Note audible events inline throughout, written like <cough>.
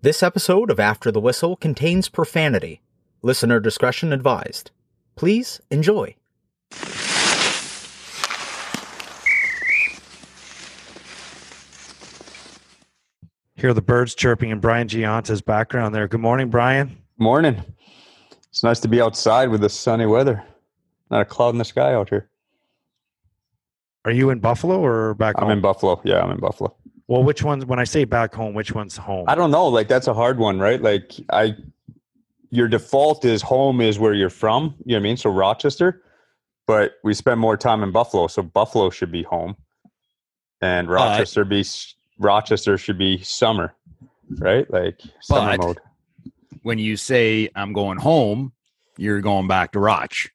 This episode of After the Whistle contains profanity. Listener discretion advised. Please enjoy. Hear the birds chirping in Brian Gionta's background there. Good morning, Brian. Morning. It's nice to be outside with this sunny weather. Not a cloud in the sky out here. Are you in Buffalo or back I'm home? in Buffalo. Yeah, I'm in Buffalo. Well, which one's when I say back home, which one's home? I don't know. Like that's a hard one, right? Like I, your default is home is where you're from. You know what I mean? So Rochester, but we spend more time in Buffalo, so Buffalo should be home, and Rochester be Rochester should be summer, right? Like summer But- mode. when you say I'm going home, you're going back to Roch.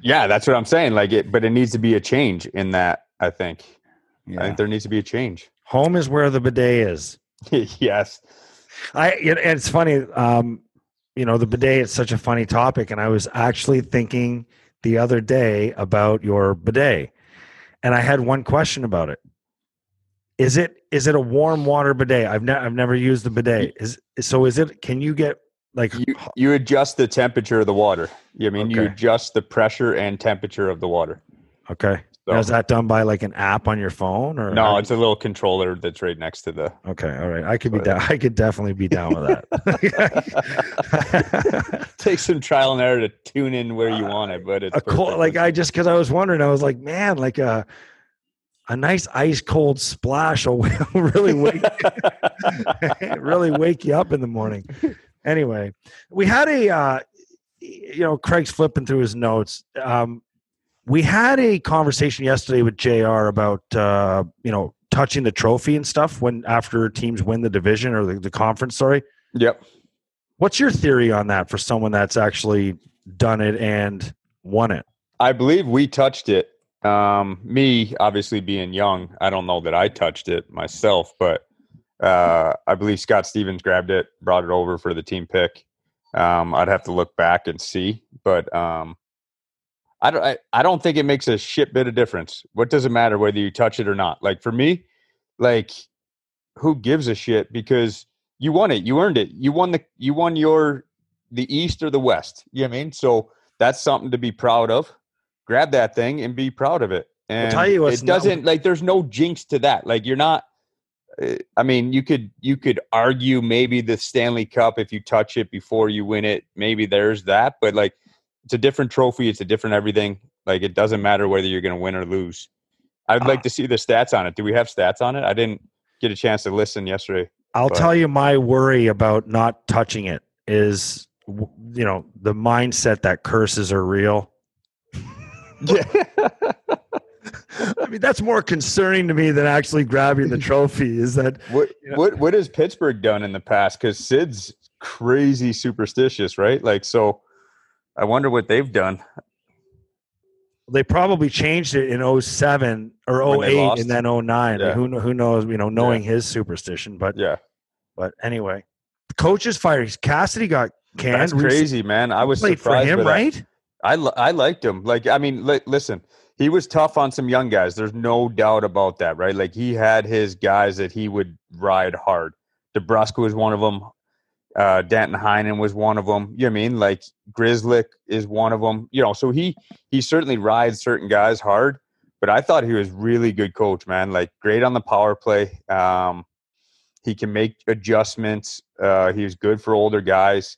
Yeah, that's what I'm saying. Like it, but it needs to be a change in that. I think. I think there needs to be a change. Home is where the bidet is. <laughs> yes. I it, it's funny. Um, you know, the bidet is such a funny topic, and I was actually thinking the other day about your bidet, and I had one question about it. Is it is it a warm water bidet? I've never I've never used the bidet. Is so is it? Can you get like you, you adjust the temperature of the water. You I mean you adjust the pressure and temperature of the water. okay? So, Now, is that done by like an app on your phone or no, it's a little controller that's right next to the. Okay, all right. I could be down. I could definitely be down with that. <laughs> Take some trial and error to tune in where you want it, but it's a cold, like I just because I was wondering, I was like, man, like a a nice ice cold splash will <laughs> really wake <laughs> really wake you up in the morning. Anyway, we had a uh, you know Craig's flipping through his notes. Um, we had a conversation yesterday with Jr. about uh, you know touching the trophy and stuff when after teams win the division or the, the conference. Sorry. Yep. What's your theory on that for someone that's actually done it and won it? I believe we touched it. Um, me, obviously being young, I don't know that I touched it myself, but uh, I believe Scott Stevens grabbed it, brought it over for the team pick. Um, I'd have to look back and see, but um, I don't. I, I don't think it makes a shit bit of difference. What does it matter whether you touch it or not? Like for me, like who gives a shit because you won it, you earned it, you won the, you won your the East or the West. You know what I mean? So that's something to be proud of grab that thing and be proud of it. And tell you it doesn't like there's no jinx to that. Like you're not. uh, I mean, you could you could argue maybe the Stanley Cup if you touch it before you win it. Maybe there's that, but like it's a different trophy. It's a different everything. Like it doesn't matter whether you're going to win or lose. I'd Ah. like to see the stats on it. Do we have stats on it? I didn't get a chance to listen yesterday. I'll But- tell you my worry about not touching it is, you know, the mindset that curses are real. Yeah. <laughs> I mean, that's more concerning to me than actually grabbing the <laughs> trophy. Is that What Yeah. what what has Pittsburgh done in the past? Because Sid's crazy superstitious, right? Like, so I wonder what they've done. they probably changed it in 07 or When 08 and then 09. Yeah. Who who knows? You know, knowing his superstition, but Yeah, but anyway, the coach is fired. Cassidy got canned. that's crazy, man. I was played for him, right? I I liked him. Like, I mean, li- listen, he was tough on some young guys. There's no doubt about that, right? Like, he had his guys that he would ride hard. DeBrusk was one of them. Uh, Danton Heinen was one of them. You know I mean? Like Grzelcyk is one of them. You know, so he he certainly rides certain guys hard. But I thought he was really good coach, man. Like great on the power play. Um, he can make adjustments. Uh, he was good for older guys.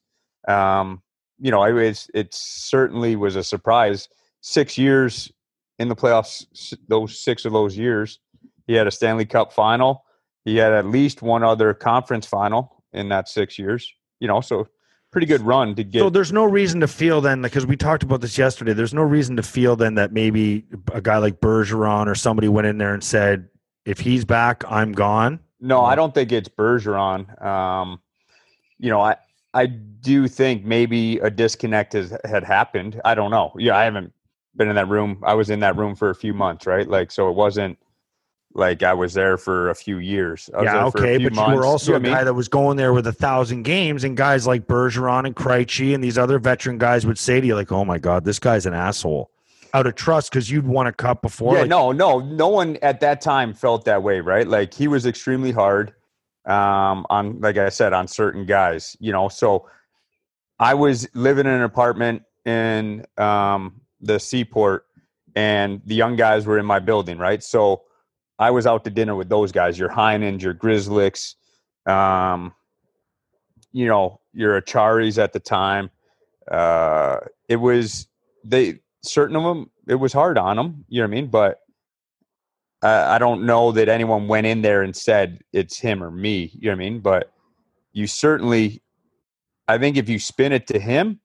Um, you know, I was it certainly was a surprise. Six years in the playoffs, those six of those years, he had a Stanley Cup final. He had at least one other conference final in that six years. You know, so pretty good run to get. So there's no reason to feel then because we talked about this yesterday. There's no reason to feel then that maybe a guy like Bergeron or somebody went in there and said, "If he's back, I'm gone." No, I don't think it's Bergeron. Um, you know, I I do think maybe a disconnect has, had happened. I don't know. Yeah, I haven't been in that room. I was in that room for a few months, right? Like, so it wasn't like I was there for a few years. I was yeah, there for a okay, but you were months. also know a what I mean? guy that was going there with a thousand games, and guys like Bergeron and Krejci and these other veteran guys would say to you, like, "Oh my God, this guy's an asshole." Out of trust because you'd won a cup before. yeah, like, no, no, no one at that time felt that way, right? Like he was extremely hard. um, on, like I said, on certain guys. You know, so I was living in an apartment in um, the seaport, and the young guys were in my building, right? So I was out to dinner with those guys, your Heinens, your Grzelcyks, um, you know, your Acciaris at the time. Uh, it was they certain of them. It was hard on them. You know what I mean? But I don't know that anyone went in there and said it's him or me. You know what I mean? But you certainly, I think if you spin it to him,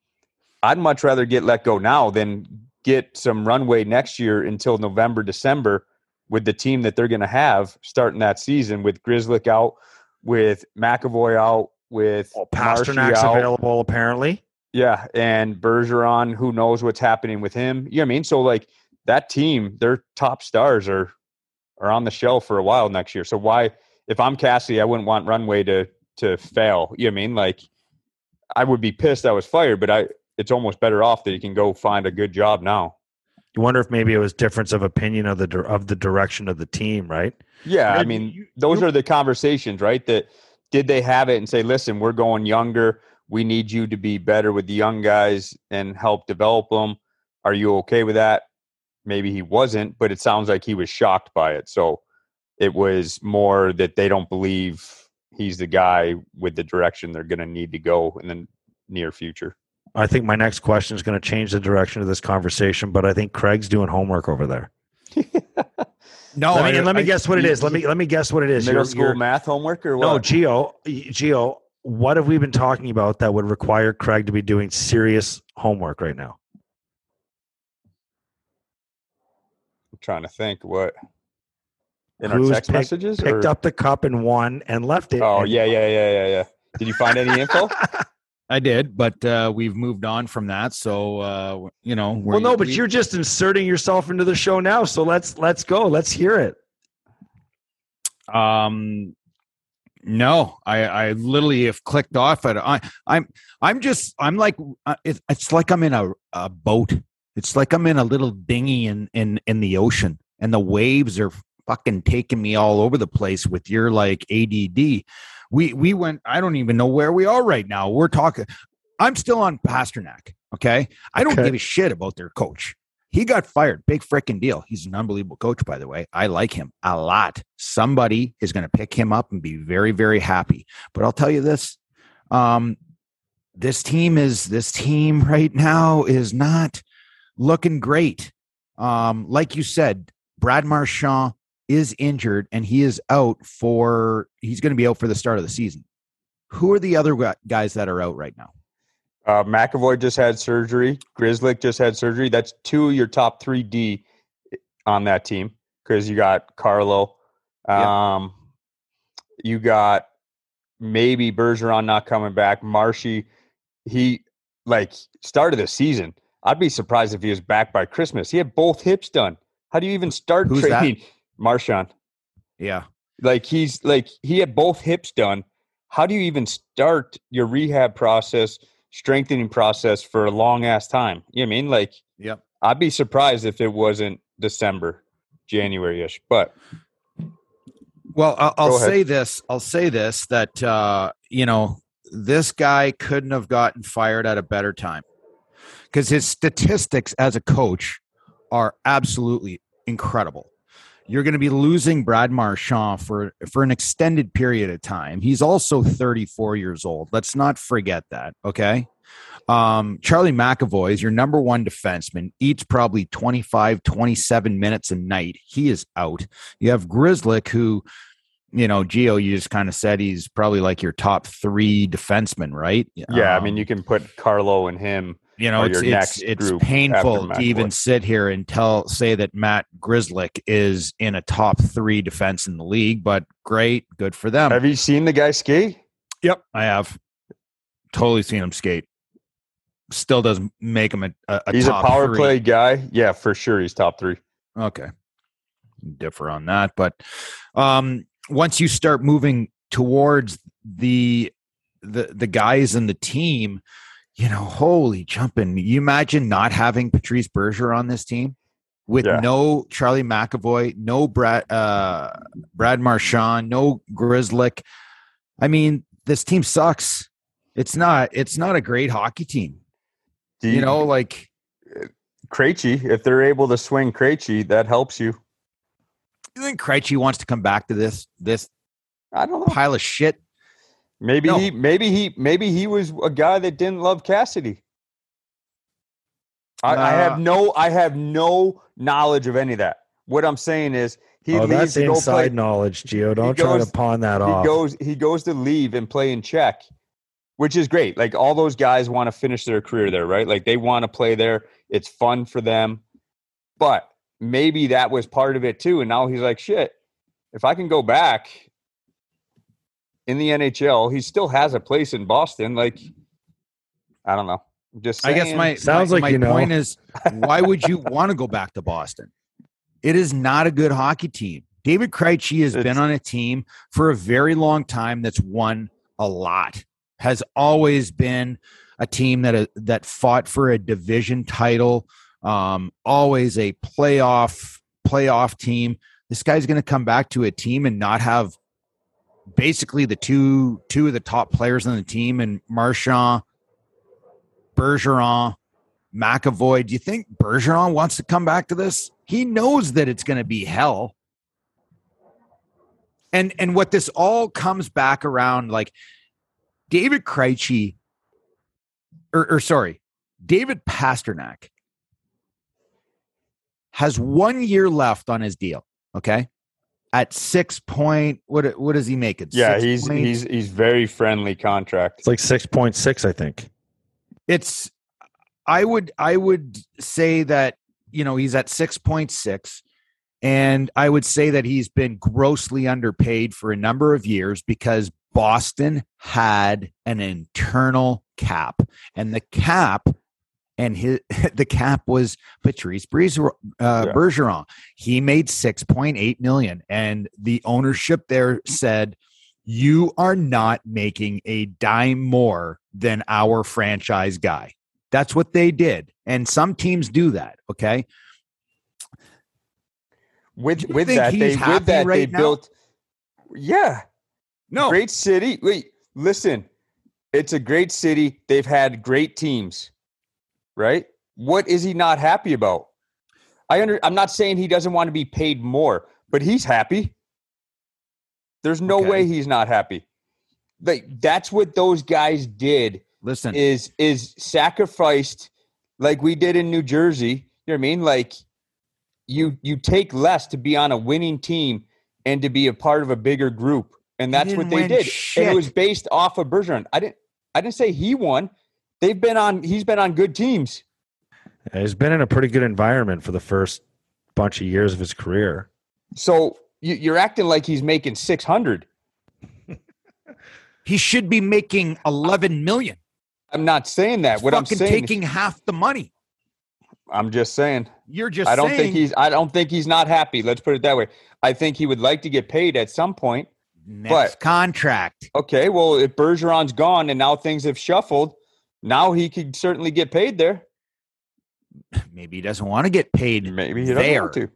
I'd much rather get let go now than get some runway next year until November, December with the team that they're going to have starting that season with Grzelcyk out, with McAvoy out, with Well, Pastrnak's out. available apparently. Yeah, and Bergeron, who knows what's happening with him? You know what I mean? So like that team, their top stars are are on the shelf for a while next year. So why if I'm Cassie, I wouldn't want Runway to to fail. You know what I mean? Like I would be pissed I was fired, but I it's almost better off that he can go find a good job now. You wonder if maybe it was difference of opinion of the of the direction of the team, right? Yeah, I mean, you- those you- are the conversations, right? That did they have it and say, "Listen, we're going younger. We need you to be better with the young guys and help develop them." Are you okay with that? Maybe he wasn't, but it sounds like he was shocked by it. So it was more that they don't believe he's the guy with the direction they're going to need to go in the near future. I think my next question is going to change the direction of this conversation, but I think Craig's doing homework over there. <laughs> No, let me, I- let me I- guess what it you- Let me let me guess what it is. Middle You're- school you're- math homework or No, what? Geo, Geo, what have we been talking about that would require Craig to be doing serious homework right now? I'm trying to think what in Who's our text pick- messages. Picked or- up the cup and won and left it. Oh yeah, yeah, yeah, yeah, yeah. Did you find any info? <laughs> I did, but uh, we've moved on from that. So uh, you know, Well, no, but we- you're just inserting yourself into the show now. So let's let's go. Let's hear it. Um, no, I, I literally have clicked off it. I, I'm, I'm just, I'm like, uh, it's like I'm in a, a boat. It's like I'm in a little dinghy in, in, in the ocean, and the waves are fucking taking me all over the place with your like ADD. We, we went. I don't even know where we are right now. We're talking. I'm still on Pastrnak. Okay, I don't Okay. give a shit about their coach. He got fired. Big freaking deal. He's an unbelievable coach, by the way. I like him a lot. Somebody is going to pick him up and be very, very happy. But I'll tell you this: um, this team is this team right now is not looking great. Um, like you said, Brad Marchand is injured and he is out for. He's going to be out for the start of the season. Who are the other guys that are out right now? Uh, McAvoy just had surgery. Grzelcyk just had surgery. That's two of your top three D on that team because you got Carlo. Yeah. Um, You got maybe Bergeron not coming back. Marshy, he like started the season. I'd be surprised if he was back by Christmas. He had both hips done. How do you even start Who's that? Marchand. Yeah, Like he's like he had both hips done. How do you even start your rehab process, strengthening process for a long ass time? You know I mean? Like yep. I'd be surprised if it wasn't December, January ish. But Well, I'll, I'll say this. I'll say this that uh, you know this guy couldn't have gotten fired at a better time because his statistics as a coach are absolutely incredible. You're going to be losing Brad Marchand for for an extended period of time. He's also 34 years old. Let's not forget that. Okay. Um, Charlie McAvoy is your number one defenseman, eats probably 25, 27 minutes a night. He is out. You have Grzelcyk, who, you know, Gio, you just kind of said he's probably like your top three defenseman, right? yeah, I mean Um, you can put Carlo and him. You know, it's it's, it's painful to even sit here and tell say that Matt Grzelcyk is in a top three defense in the league, but great, good for them. Have you seen the guy skate? Yep, I have totally seen him skate. Still doesn't make him a, a, a He's a power three. play guy. Yeah, for sure. He's top three. Okay. Differ on that. But um once you start moving towards the the the guys in the team, you know, holy jumping. You imagine not having Patrice Berger on this team with Yeah. no Charlie McAvoy, no Brad uh Brad Marchand, no Grzelcyk. I mean, this team sucks. It's not. It's not a great hockey team. Do You know, like Krejci, if they're able to swing Krejci, that helps you. you think Krejci wants to come back to this this I don't know. pile of shit? Maybe No. he, maybe he, maybe he was a guy that didn't love Cassidy. I, I Uh, have no, I have no knowledge of any of that. What I'm saying is, he oh, leaves that's to go inside play. knowledge, Gio. Don't try goes- to pawn that He off. goes, he goes to leave and play in Czech, which is great. Like all those guys want to finish their career there, right? Like they want to play there. It's fun for them, but maybe that was part of it too. And now he's like, shit. If I can go back in the NHL, he still has a place in Boston. Like, I don't know. I'm Just I guess my Sounds my, like my you know. point is, <laughs> why would you want to go back to Boston? It is not a good hockey team. David Krejci has been on a team for a very long time that's won a lot. Has always been a team that uh, that fought for a division title. Um, always a playoff playoff team. This guy's going to come back to a team and not have basically the two two of the top players on the team and Marchand, Bergeron, McAvoy. Do you think Bergeron wants to come back to this? He knows that it's going to be hell. And and what this all comes back around, like David Krejci, or, or sorry, David Pastrnak has one year left on his deal. Okay, at six point, what what does he make it yeah, Six he's point- he's he's very friendly contract. It's like six point six, I think. it's i would i would say that you know he's at 6.6 and i would say that he's been grossly underpaid for a number of years because boston had an internal cap and the cap and his <laughs> the cap was Patrice Breeze, uh, Yeah. Bergeron. He made 6.8 million and the ownership there said you are not making a dime more than our franchise guy. That's what they did. And some teams do that, okay? With with that, they with that they right now? built. Yeah, No. great city. Wait, listen, it's a great city. They've had great teams, right? What is he not happy about? I under. I'm not saying he doesn't want to be paid more, but he's happy. There's no Okay. way he's not happy. Like that's what those guys did Listen, is is sacrificed like we did in New Jersey. You know what I mean? Like you you take less to be on a winning team and to be a part of a bigger group. And that's what they did. And it was based off of Bergeron. I didn't I didn't say he won. They've been on he's been on good teams. He's been in a pretty good environment for the first bunch of years of his career. So you, you're acting like he's making six hundred. he should be making 11 million. I'm not saying that. What I'm saying, taking half the money. I'm just saying. You're just I don't saying, think he's. I don't think he's not happy. Let's put it that way. I think he would like to get paid at some point. next but- contract. Okay, well, if Bergeron's gone and now things have shuffled, now he could certainly get paid there. <laughs> Maybe he doesn't want to get paid Maybe he doesn't there. want to.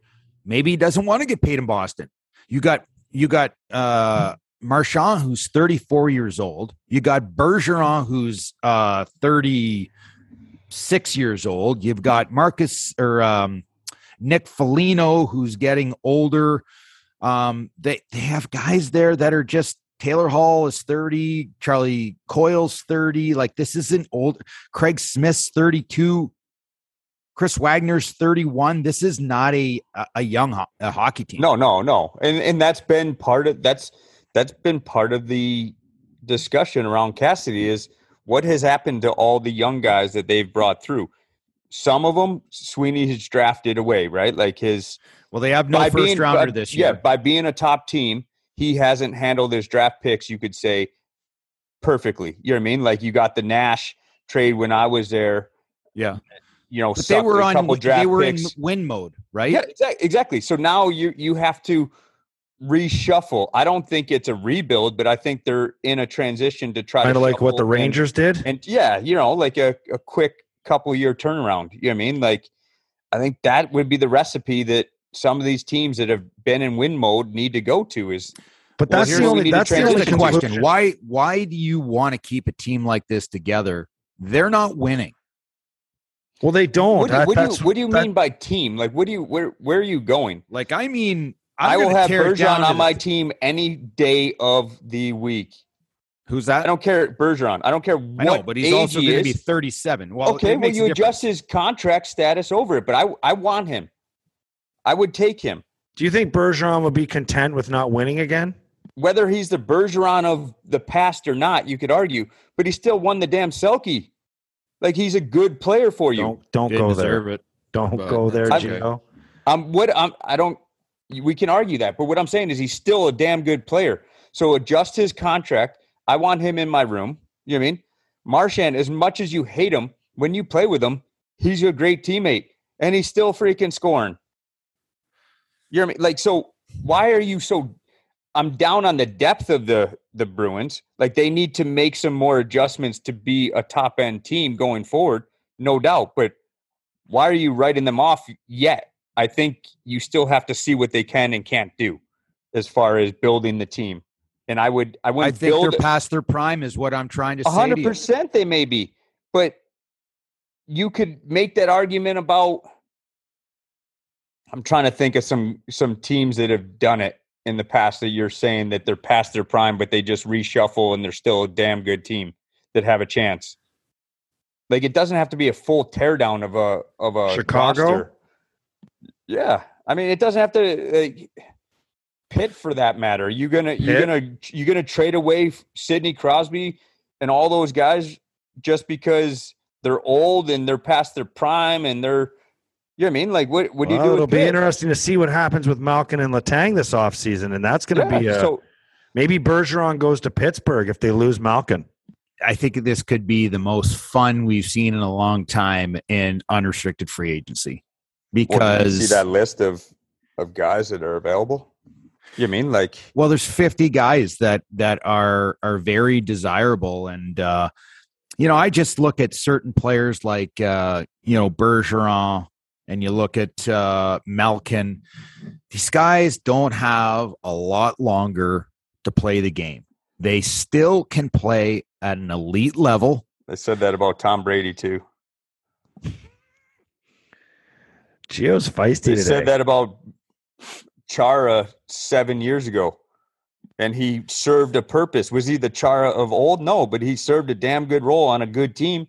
Maybe he doesn't want to get paid in Boston. You got you got uh Marchand who's 34 years old. You got Bergeron who's uh 36 years old. You've got Marcus or um Nick Foligno who's getting older. Um they they have guys there that are just Taylor Hall is 30, Charlie Coyle's 30. Like this isn't old. Craig Smith's 32. Chris Wagner's 31. This is not a a, young ho- a hockey team. No, no, no, and and that's been part of that's that's been part of the discussion around Cassidy is what has happened to all the young guys that they've brought through. Some of them Sweeney has drafted away, right? Like his Well, they have no first being- uh, rounder by- this year. Yeah, by being a top team, he hasn't handled his draft picks. You could say perfectly. You know what I mean? Like you got the Nash trade when I was there. Yeah. You know, But they were a on couple draft they were picks. in win mode, right? Yeah, exactly. Exactly. So now you you have to reshuffle. I don't think it's a rebuild, but I think they're in a transition to try Kind to of like what the shuffle and- Rangers did. and yeah, you know, like a, a quick couple year turnaround. You know what I mean? Like I think that would be the recipe that some of these teams that have been in win mode need to go to is But Well, that's here's the only that's the only question. Why why do you want to keep a team like this together? They're not winning. Well, they don't. What do, you- That- what do you, what do you that- mean by team? Like, what do you where where are you going? Like I mean, i I'm will have tear it down Bergeron on my the- team any day of the week. Who's that? I don't care Bergeron. I don't care what I know, but he's age also he going to be 37. Well, okay, it well you a difference. adjust his contract status over it, but I I want him. I would take him. Do you think Bergeron would be content with not winning again? Whether he's the Bergeron of the past or not, you could argue, but he still won the damn Selke. Like he's a good player for you. Don't don't go there. it. Don't go there, that's okay. Gio. Um, what I'm, I don't. We can argue that, but what I'm saying is he's still a damn good player. So adjust his contract. I want him in my room. You know what I mean? Marchand, as much as you hate him, when you play with him, he's a great teammate, and he's still freaking scoring. You know what I mean? Like, so why are you so? I'm down on the depth of the the Bruins. Like, they need to make some more adjustments to be a top end team going forward, no doubt. But why are you writing them off yet? I think you still have to see what they can and can't do as far as building the team. And I would, I wouldn't I think build they're past their prime, is what I'm trying to say. Hundred percent, They may be, but you could make that argument about. I'm trying to think of some some teams that have done it in the past that you're saying that they're past their prime, but they just reshuffle and they're still a damn good team that have a chance. Like it doesn't have to be a full teardown of a of a Chicago? roster. Yeah, I mean it doesn't have to. Like, Pitt, for that matter, you gonna you're gonna you're gonna trade away Sidney Crosby and all those guys just because they're old and they're past their prime and they're you know what I mean? Like what what do you do it'll with be Pitt? interesting to see what happens with Malkin and Letang this offseason, and that's going to Yeah, be a, so maybe Bergeron goes to Pittsburgh if they lose Malkin. I think this could be the most fun we've seen in a long time in unrestricted free agency because did you see that list of of guys that are available. You know what I mean like well there's 50 guys that that are are very desirable and uh you know i just look at certain players like uh you know bergeron and you look at uh malkin these guys don't have a lot longer to play the game they still can play at an elite level they said that about Tom Brady too. Gio's feisty They today. said that about Chara seven years ago. And he served a purpose. Was he the Chara of old? No, but he served a damn good role on a good team.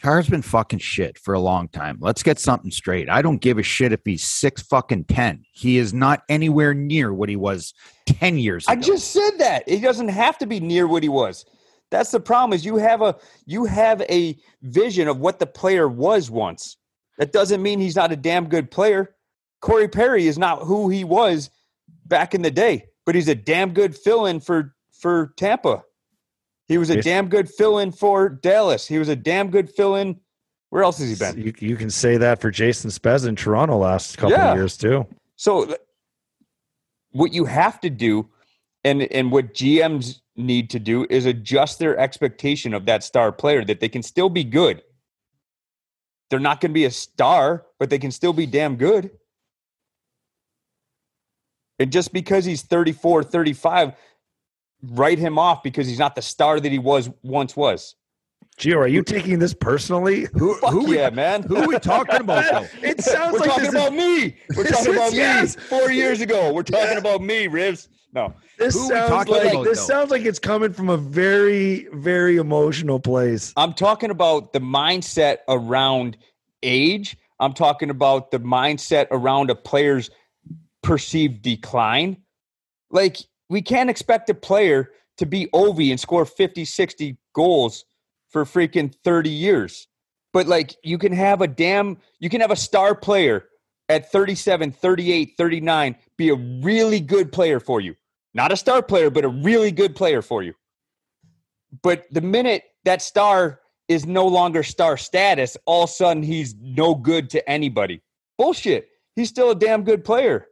Carr's been fucking shit for a long time. Let's get something straight. I don't give a shit if he's six fucking ten. He is not anywhere near what he was ten years ago. I just said that. He doesn't have to be near what he was. That's the problem is you have a you have a vision of what the player was once. That doesn't mean he's not a damn good player. Corey Perry is not who he was back in the day, but he's a damn good fill-in for for Tampa. He was a damn good fill-in for Dallas. He was a damn good fill-in. Where else has he been? You, you can say that for Jason Spez in Toronto last couple Yeah. of years too. So what you have to do and and what GMs need to do is adjust their expectation of that star player that they can still be good. They're not going to be a star, but they can still be damn good. And just because he's 34, 35, write him off because he's not the star that he was once was. Gio, are you taking this personally? who, Fuck who, yeah, man. who are we talking about though? <laughs> It sounds We're like talking this, about me. We're talking is- about yes. me four years ago. We're talking Yeah. about me, Rivs. No. this who sounds like about, this though? sounds like it's coming from a very very emotional place. I'm talking about the mindset around age. I'm talking about the mindset around a player's perceived decline. Like, we can't expect a player to be Ovi and score 50, 60 goals for freaking 30 years. But, like, you can have a damn, you can have a star player at 37, 38, 39 be a really good player for you. Not a star player, but a really good player for you. But the minute that star is no longer star status, all of a sudden he's no good to anybody. Bullshit. He's still a damn good player.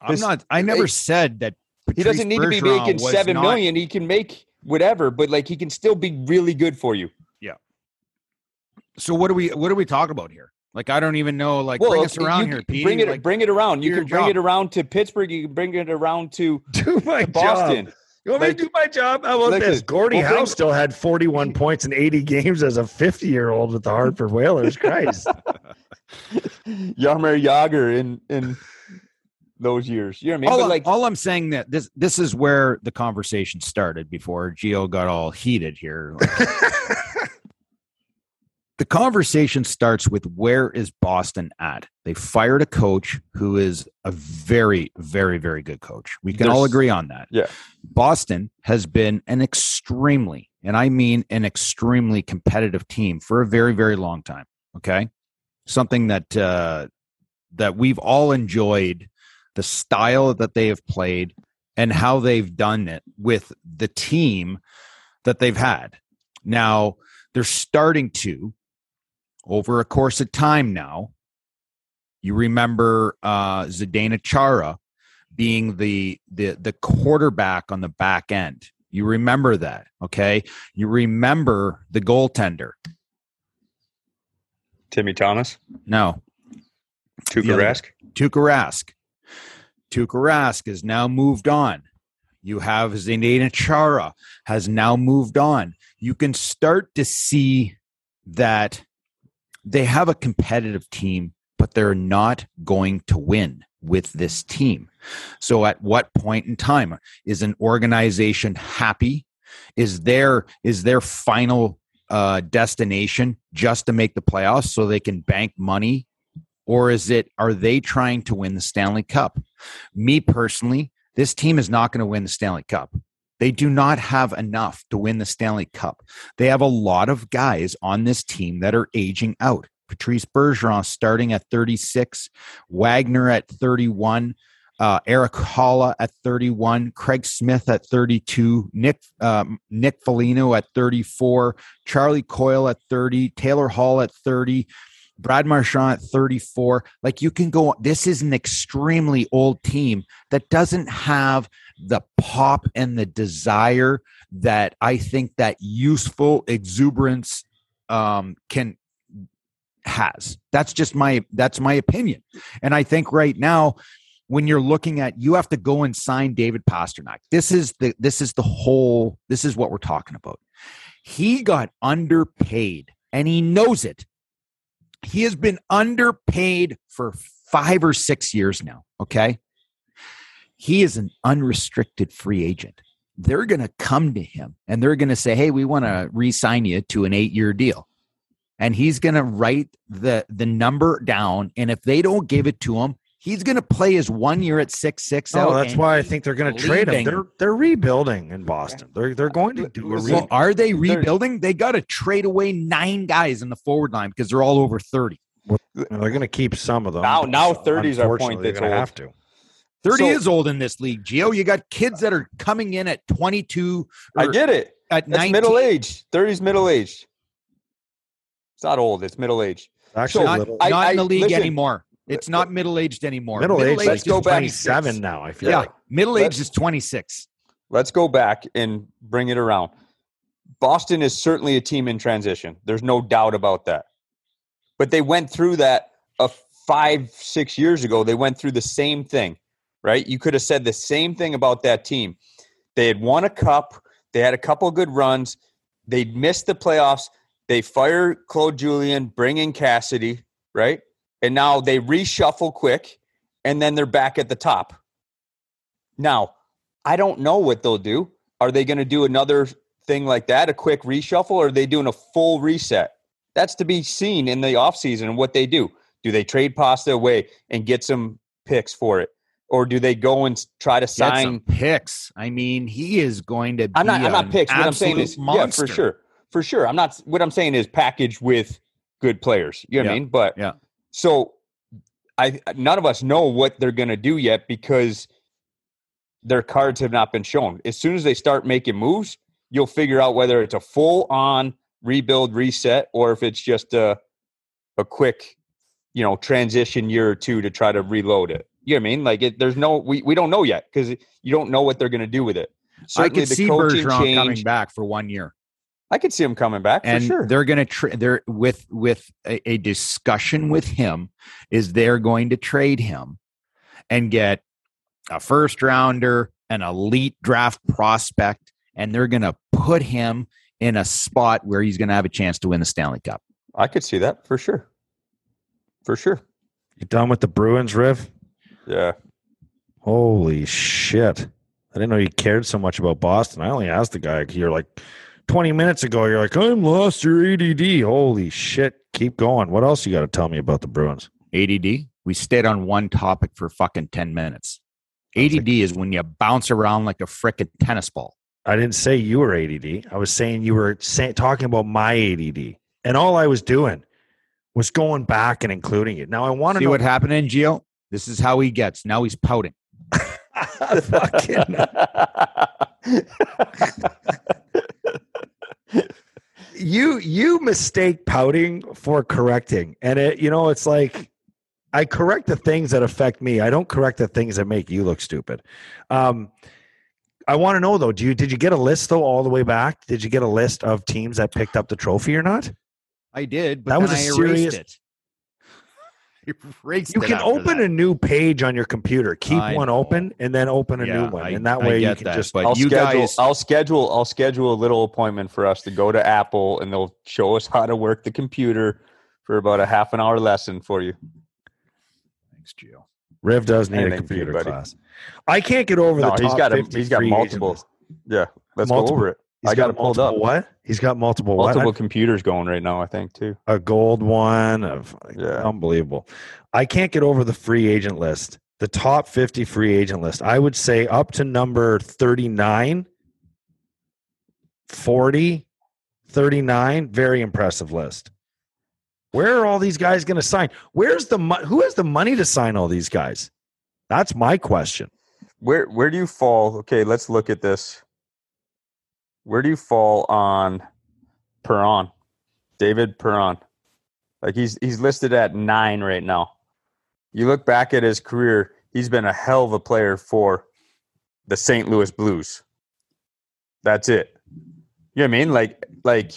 I'm not. I never said that. he doesn't need to be making seven not- million. He can make whatever, but like he can still be really good for you. Yeah. So what are we? What are we talking about here? Like I don't even know. Like Well, bring uh, us around here, Pete. Bring it, Like, bring it around. You can bring job. it around to Pittsburgh. You can bring it around to, <laughs> Do my to Boston. job. You want me to do my job? How about like this? Gordie We'll bring- Howe still had 41 <laughs> points in 80 games as a 50 year old with the Hartford Whalers. Christ. <laughs> Jaromir Jagr in in those years. You know what I mean? all, but I'm- like, all I'm saying that this this is where the conversation started before Gio got all heated here. <laughs> the conversation starts with where is Boston at? They fired a coach who is a very, very, very good coach. We can all agree on that. Yeah. Boston has been an extremely, and I mean an extremely competitive team for a very, very long time. Okay. Something that uh that we've all enjoyed the style that they have played and how they've done it with the team that they've had. Now, they're starting to, over a course of time now, you remember uh, Zdeno Chara being the, the the quarterback on the back end. You remember that, okay? You remember the goaltender. Timmy Thomas, No, Tuukka Rask. Tuukka Rask. Tuukka Rask has now moved on. You have Zdeno Chara has now moved on. You can start to see that they have a competitive team, but they're not going to win with this team. So at what point in time is an organization happy? Is their is their final uh, destination just to make the playoffs so they can bank money or is it are they trying to win the Stanley Cup? Me personally, this team is not going to win the Stanley Cup. They do not have enough to win the Stanley Cup. They have a lot of guys on this team that are aging out. Patrice Bergeron starting at 36, Wagner at 31, uh, Erik Haula at 31, Craig Smith at 32, Nick um, Nick Foligno at 34, Charlie Coyle at 30, Taylor Hall at 30, Brad Marchand at 34. Like you can go, this is an extremely old team that doesn't have the pop and the desire that I think that useful exuberance um, can has. That's just my that's my opinion. And I think right now when you're looking at you have to go and sign David Pastrnak. This is the this is the whole this is what we're talking about. He got underpaid and he knows it. He has been underpaid for 5 or 6 years now, okay? He is an unrestricted free agent. They're going to come to him and they're going to say, "Hey, we want to re-sign you to an 8-year deal." And he's going to write the the number down and if they don't give it to him, he's going to play his 1 year at 6-6 Oh, out that's why I think they're going to trade him. They're they're rebuilding in Boston. They're they're uh, going to do a Listen, Well, are they rebuilding? They got to trade away nine guys in the forward line because they're all over 30. Well, They're going to keep some of them. Now- now but 30 is our point they're gonna have to. 30 So- is old in this league, Gio. You got kids that are coming in at 22 I get it. at That's 19. middle aged. 30's middle age. It's not old. It's middle age. Actually, not, little, I- not in the league listen. anymore. It's not middle aged anymore. middle age. let's Let's go go back- 27 now. I feel Yeah, like. middle Let's- age is 26. Let's go back and bring it around. Boston is certainly a team in transition. There's no doubt about that. But they went through that a five, six years ago. They went through the same thing, right? You could have said the same thing about that team. They had won a cup. They had a couple good runs. They'd missed the playoffs. They fire Claude Julien, bring in Cassidy, right? And now they reshuffle quick, and then they're back at the top. Now, I don't know what they'll do. Are they going to do another thing like that, a quick reshuffle, or are they doing a full reset? That's to be seen in the offseason and what they do. Do they trade Pasta away and get some picks for it? Or do they go and try to Get some sign? picks. I mean, he is going to be I'm not. I'm not picks. What I'm saying is, monster. yeah, for sure, for sure. I'm not. What I'm saying is packaged with good players. You know what I mean? But yeah. So, I none of us know what they're going to do yet because their cards have not been shown. As soon as they start making moves, you'll figure out whether it's a full on rebuild reset or if it's just a a quick, you know, transition year or two to try to reload it. You know what I mean? Like it, there's no we, we don't know yet because you don't know what they're going to do with it. I Certainly could see Bergeron coming back for one year. I could see him coming back and for sure. they're going to tra- they're with with a, a discussion with him is they're going to trade him and get a first rounder an elite draft prospect and they're going to put him in a spot where he's going to have a chance to win the Stanley Cup. I could see that for sure. For sure. You done with the Bruins, Riv? Yeah. Holy shit. I didn't know you cared so much about Boston. I only asked the guy here like 20 minutes ago. You're like, I'm lost your ADD. Holy shit. Keep going. What else you got to tell me about the Bruins? ADD. We stayed on one topic for fucking 10 minutes. ADD is when you bounce around like a frickin' tennis ball. I didn't say you were ADD. I was saying you were say, talking about my ADD. And all I was doing was going back and including it. Now I want to See know what happened in Gio? This is how he gets. Now he's pouting. <laughs> <laughs> fucking <laughs> you you mistake pouting for correcting. And it you know it's like i correct the things that affect me. I don't correct the things that make you look stupid. Um i want to know though do you did you get a list though all the way back? Did you get a list of teams that picked up the trophy or not? I did, but That was a I erased serious- it. <laughs> erased you can open that. a new page on your computer keep I one know. open and then open a Yeah, new one I- and that way you can that, just but I'll you schedule guys, I'll schedule I'll schedule a little appointment for us to go to Apple and they'll show us how to work the computer for about a half an hour lesson for you. Thanks, Gio. Riv does need a Anything you, computer buddy. class. I can't get over No, the he's top got a, he's got multiple. Yeah, let's Multiple- go over it. He's I got it pulled multiple up. What? He's got multiple, Multiple what? computers going right now, I think too. A gold one. Of, Yeah. Unbelievable. I can't get over the free agent list. The top 50 free agent list. I would say up to number 39, 40, 39. Very impressive list. Where are all these guys going to sign? Where's the mo- who has the money to sign all these guys? That's my question. Where where do you fall? Okay, let's look at this. Where do you fall on Perron? David Perron. Like he's he's listed at nine right now. You look back at his career, he's been a hell of a player for the St. Louis Blues. That's it. You know what I mean? Like like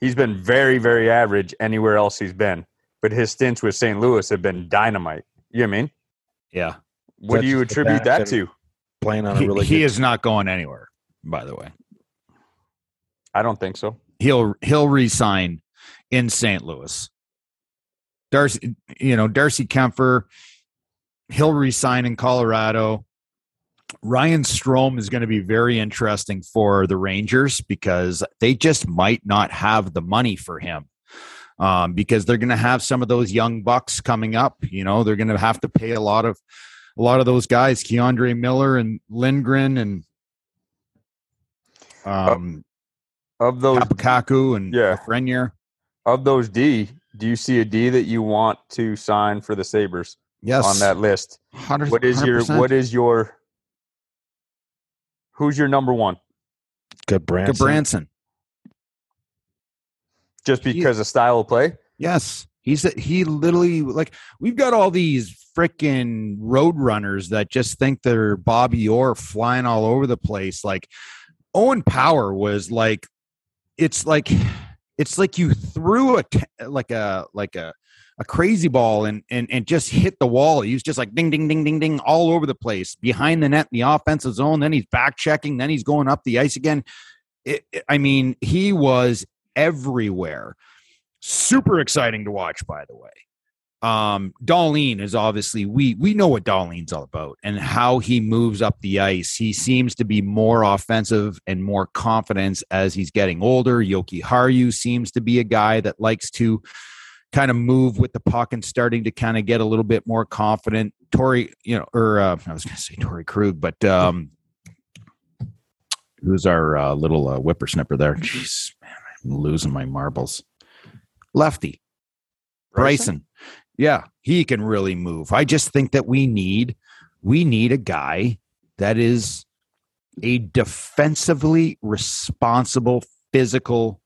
he's been very, very average anywhere else he's been. But his stints with St. Louis have been dynamite. You know what I mean? Yeah. What That's do you attribute that fact to? Playing on a He, really he good is not going anywhere, by the way. I don't think so. He'll he'll resign in St. Louis. Darcy, you know, Darcy Kuemper, he'll resign in Colorado. Ryan Strome is going to be very interesting for the Rangers because they just might not have the money for him. Um, because they're going to have some of those young bucks coming up. You know, they're going to have to pay a lot of a lot of those guys, K'Andre Miller and Lindgren and um, Of those Kapakaku and Yeah. Frenier. of those D, do you see a D that you want to sign for the Sabres Yes, on that list? 100, What is your 100%. what is your who's your number one? good brand. Branson? Just He- because of style of play? Yes, he's he literally like we've got all these freaking road runners that just think they're Bobby Orr flying all over the place. Like Owen Power was like, it's like it's like you threw a like a like a a crazy ball and and and just hit the wall. He was just like ding ding ding ding ding all over the place behind the net in the offensive zone. Then he's back checking. Then he's going up the ice again. It, it- I mean, he was everywhere. Super exciting to watch, by the way. Um, Dahlin is obviously we we know what Dahlin's all about and how he moves up the ice. He seems to be more offensive and more confidence as he's getting older. Jokiharju seems to be a guy that likes to kind of move with the puck and starting to kind of get a little bit more confident. Torey, you know, or uh, I was going to say Torey Krug, but um, who's our uh, little uh, whippersnapper there? Jeez, man, I'm losing my marbles. Lefty. Bryson. Yeah, he can really move. I just think that we need we need a guy that is a defensively responsible physical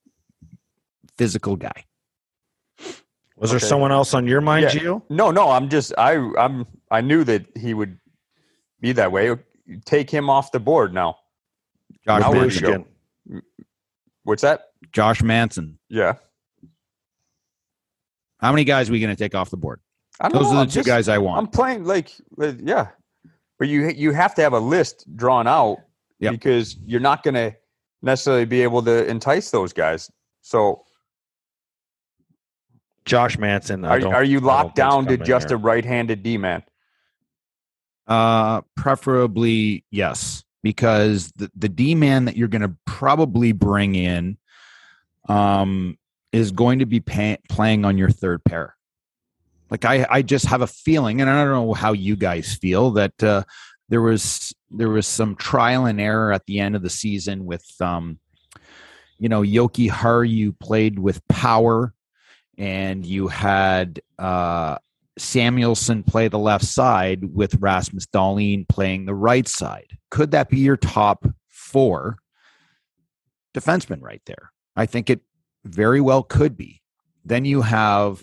physical guy. Was there someone else on your mind, Yeah. Gio? No, no, I'm just I I'm I knew that he would be that way. Take him off the board now. Josh Now where do you Manson. What's that? Josh Manson. Yeah. How many guys are we going to take off the board? I don't Those know, are the I'm two just- guys I want. I'm playing like yeah, but you you have to have a list drawn out Yep. because you're not going to necessarily be able to entice those guys. So Josh Manson. Are, are you locked down to just here. a right-handed D man? Uh, preferably yes, because the the D man that you're going to probably bring in, um, is going to be pay- playing on your third pair. Like I, I just have a feeling, and I don't know how you guys feel that uh, there was there was some trial and error at the end of the season with, um, you know, Jokiharju played with power, and you had uh, Samuelsson play the left side with Rasmus Dahlin playing the right side. Could that be your top four defensemen right there? I think it very well could be. Then you have,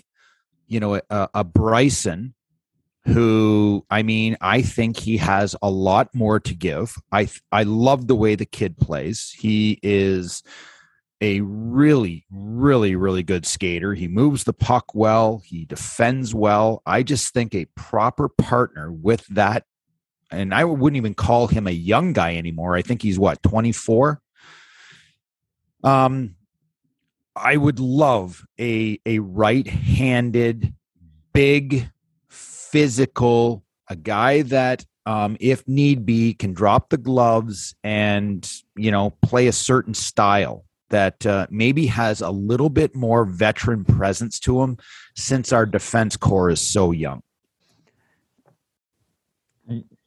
you know, a, a Bryson who, I mean, I think he has a lot more to give. I I love the way the kid plays. He is a really, really, really good skater. He moves the puck well. He defends well. I just think a proper partner with that, and I wouldn't even call him a young guy anymore. I think he's what, 24? Um, I would love a a right-handed, big, physical, a guy that um, if need be, can drop the gloves and you know play a certain style that uh, maybe has a little bit more veteran presence to him, since our defense core is so young.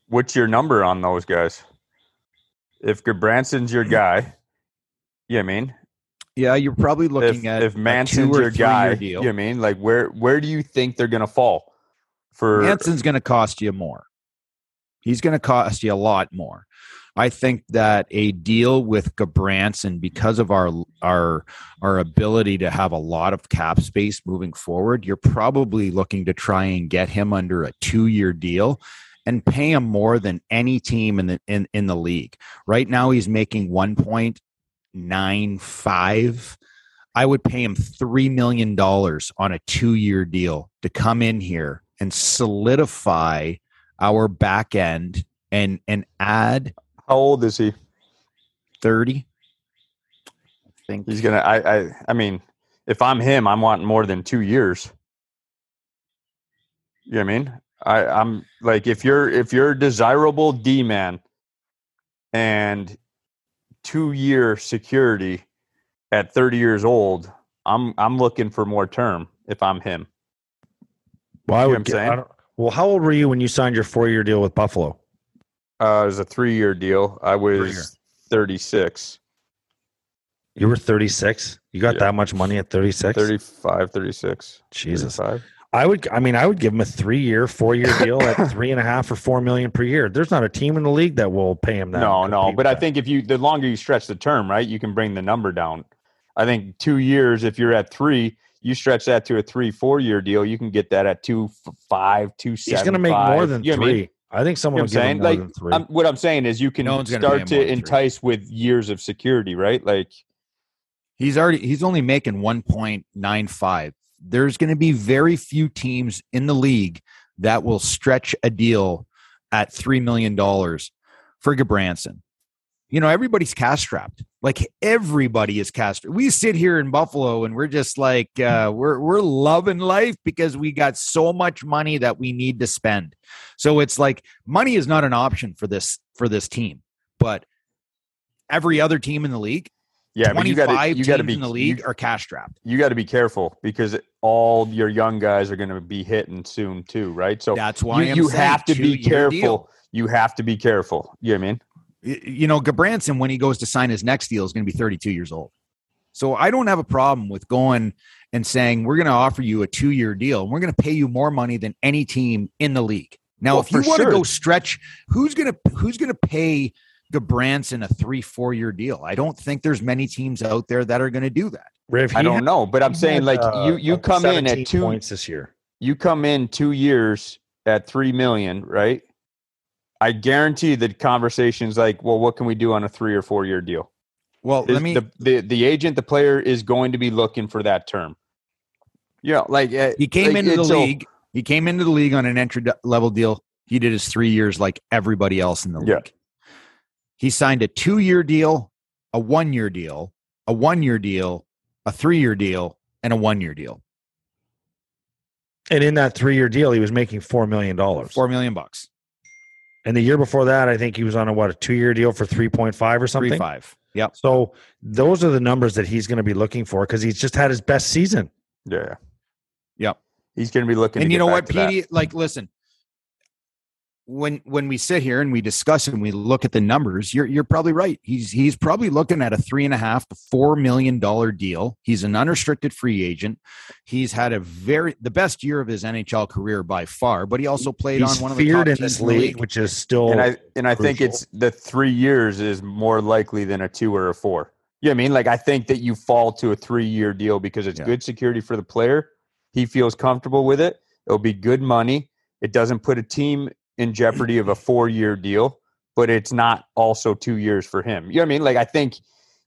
What's your number on those guys? If Gudbranson's your guy, you know I mean? Yeah, you're probably looking if, at if a Manson's your guy, deal. you know what I mean? Like where where do you think they're gonna fall? For Hanson's going to cost you more. He's going to cost you a lot more. I think that a deal with Gudbranson, because of our our our ability to have a lot of cap space moving forward, you're probably looking to try and get him under a two year deal and pay him more than any team in the in, in the league. Right now, he's making one point nine five. I would pay him three million dollars on a two year deal to come in here and solidify our back end and and add how old is he? 30 i think He's gonna I I I mean, if I'm him, I'm wanting more than two years. You know what I mean? I, I'm like if you're if you're a desirable D man and two year security at 30 years old, I'm I'm looking for more term if I'm him. Well, I You would what I'm get- saying? I well, how old were you when you signed your four-year deal with Buffalo? Uh, it was a three year deal. I was 36, You were 36. You got Yeah. that much money at 36? 35, 36. Jesus. 35. I would. I mean, I would give him a three-year, four-year <laughs> deal at three and a half or four million per year. There's not a team in the league that will pay him that. No, no. But with I think if you, the longer you stretch the term, right, you can bring the number down. I think two years, if you're at three, you stretch that to a three, four year deal, you can get that at two, f- five, two, he's going to make more than you know what I three. mean? I think someone You know will give what I'm more saying? than three. I'm, what I'm saying is you can No one's gonna pay start to more three. entice with years of security, right? Like, he's already he's only making 1.95 there's going to be very few teams in the league that will stretch a deal at $3 million for Gudbranson. You know, everybody's cash strapped. Like everybody is cash. We sit here in Buffalo and we're just like uh, we're we're loving life because we got so much money that we need to spend. So it's like money is not an option for this for this team, but every other team in the league, yeah, but you 25 got to you got to teams be in the league You, are cash strapped. you got to be careful because all your young guys are going to be hitting soon too, right? So That's why you, you have to be careful. deal. You have to be careful. You know what I mean? You know, Gudbranson, when he goes to sign his next deal, is going to be 32 years old. So I don't have a problem with going and saying we're going to offer you a two-year deal and we're going to pay you more money than any team in the league. Now, Well, if you want to sure. go stretch, who's going to who's going to pay Gudbranson a three, four-year deal? I don't think there's many teams out there that are going to do that. Riv, I don't had- know, but I'm saying had, like uh, you you come in at two points this year. you come in two years at three million, right? I guarantee that conversations like, well, what can we do on a three or four year deal? Well, Is let me. the, the the agent, the player is going to be looking for that term. You know, like uh, he came like, into the it's so- league. He came into the league on an entry level deal. He did his three years like everybody else in the Yeah. League. He signed a two year deal, a one year deal, a one year deal, a three year deal, and a one year deal. And in that three year deal, he was making four million dollars. Four million bucks. And the year before that, I think he was on a what a two year deal for three point five or something. Three five. Yep. So those are the numbers that he's going to be looking for because he's just had his best season. yeah, Yep. he's going to be looking. and to you get know back what, to that. Like, listen, when when we sit here and we discuss and we look at the numbers, you're you're probably right. He's he's probably looking at a three and a half to four million dollar deal. He's an unrestricted free agent. He's had a very the best year of his NHL career by far, but he also played He's on one of the feared top in this teams in the league, which is still and I and I think it's the three years is more likely than a two or a four. You know what I mean? Like I think that you fall to a three year deal because it's Yeah. good security for the player. He feels comfortable with it. It'll be good money. It doesn't put a team in jeopardy of a four year deal, but it's not also two years for him. You know what I mean? Like I think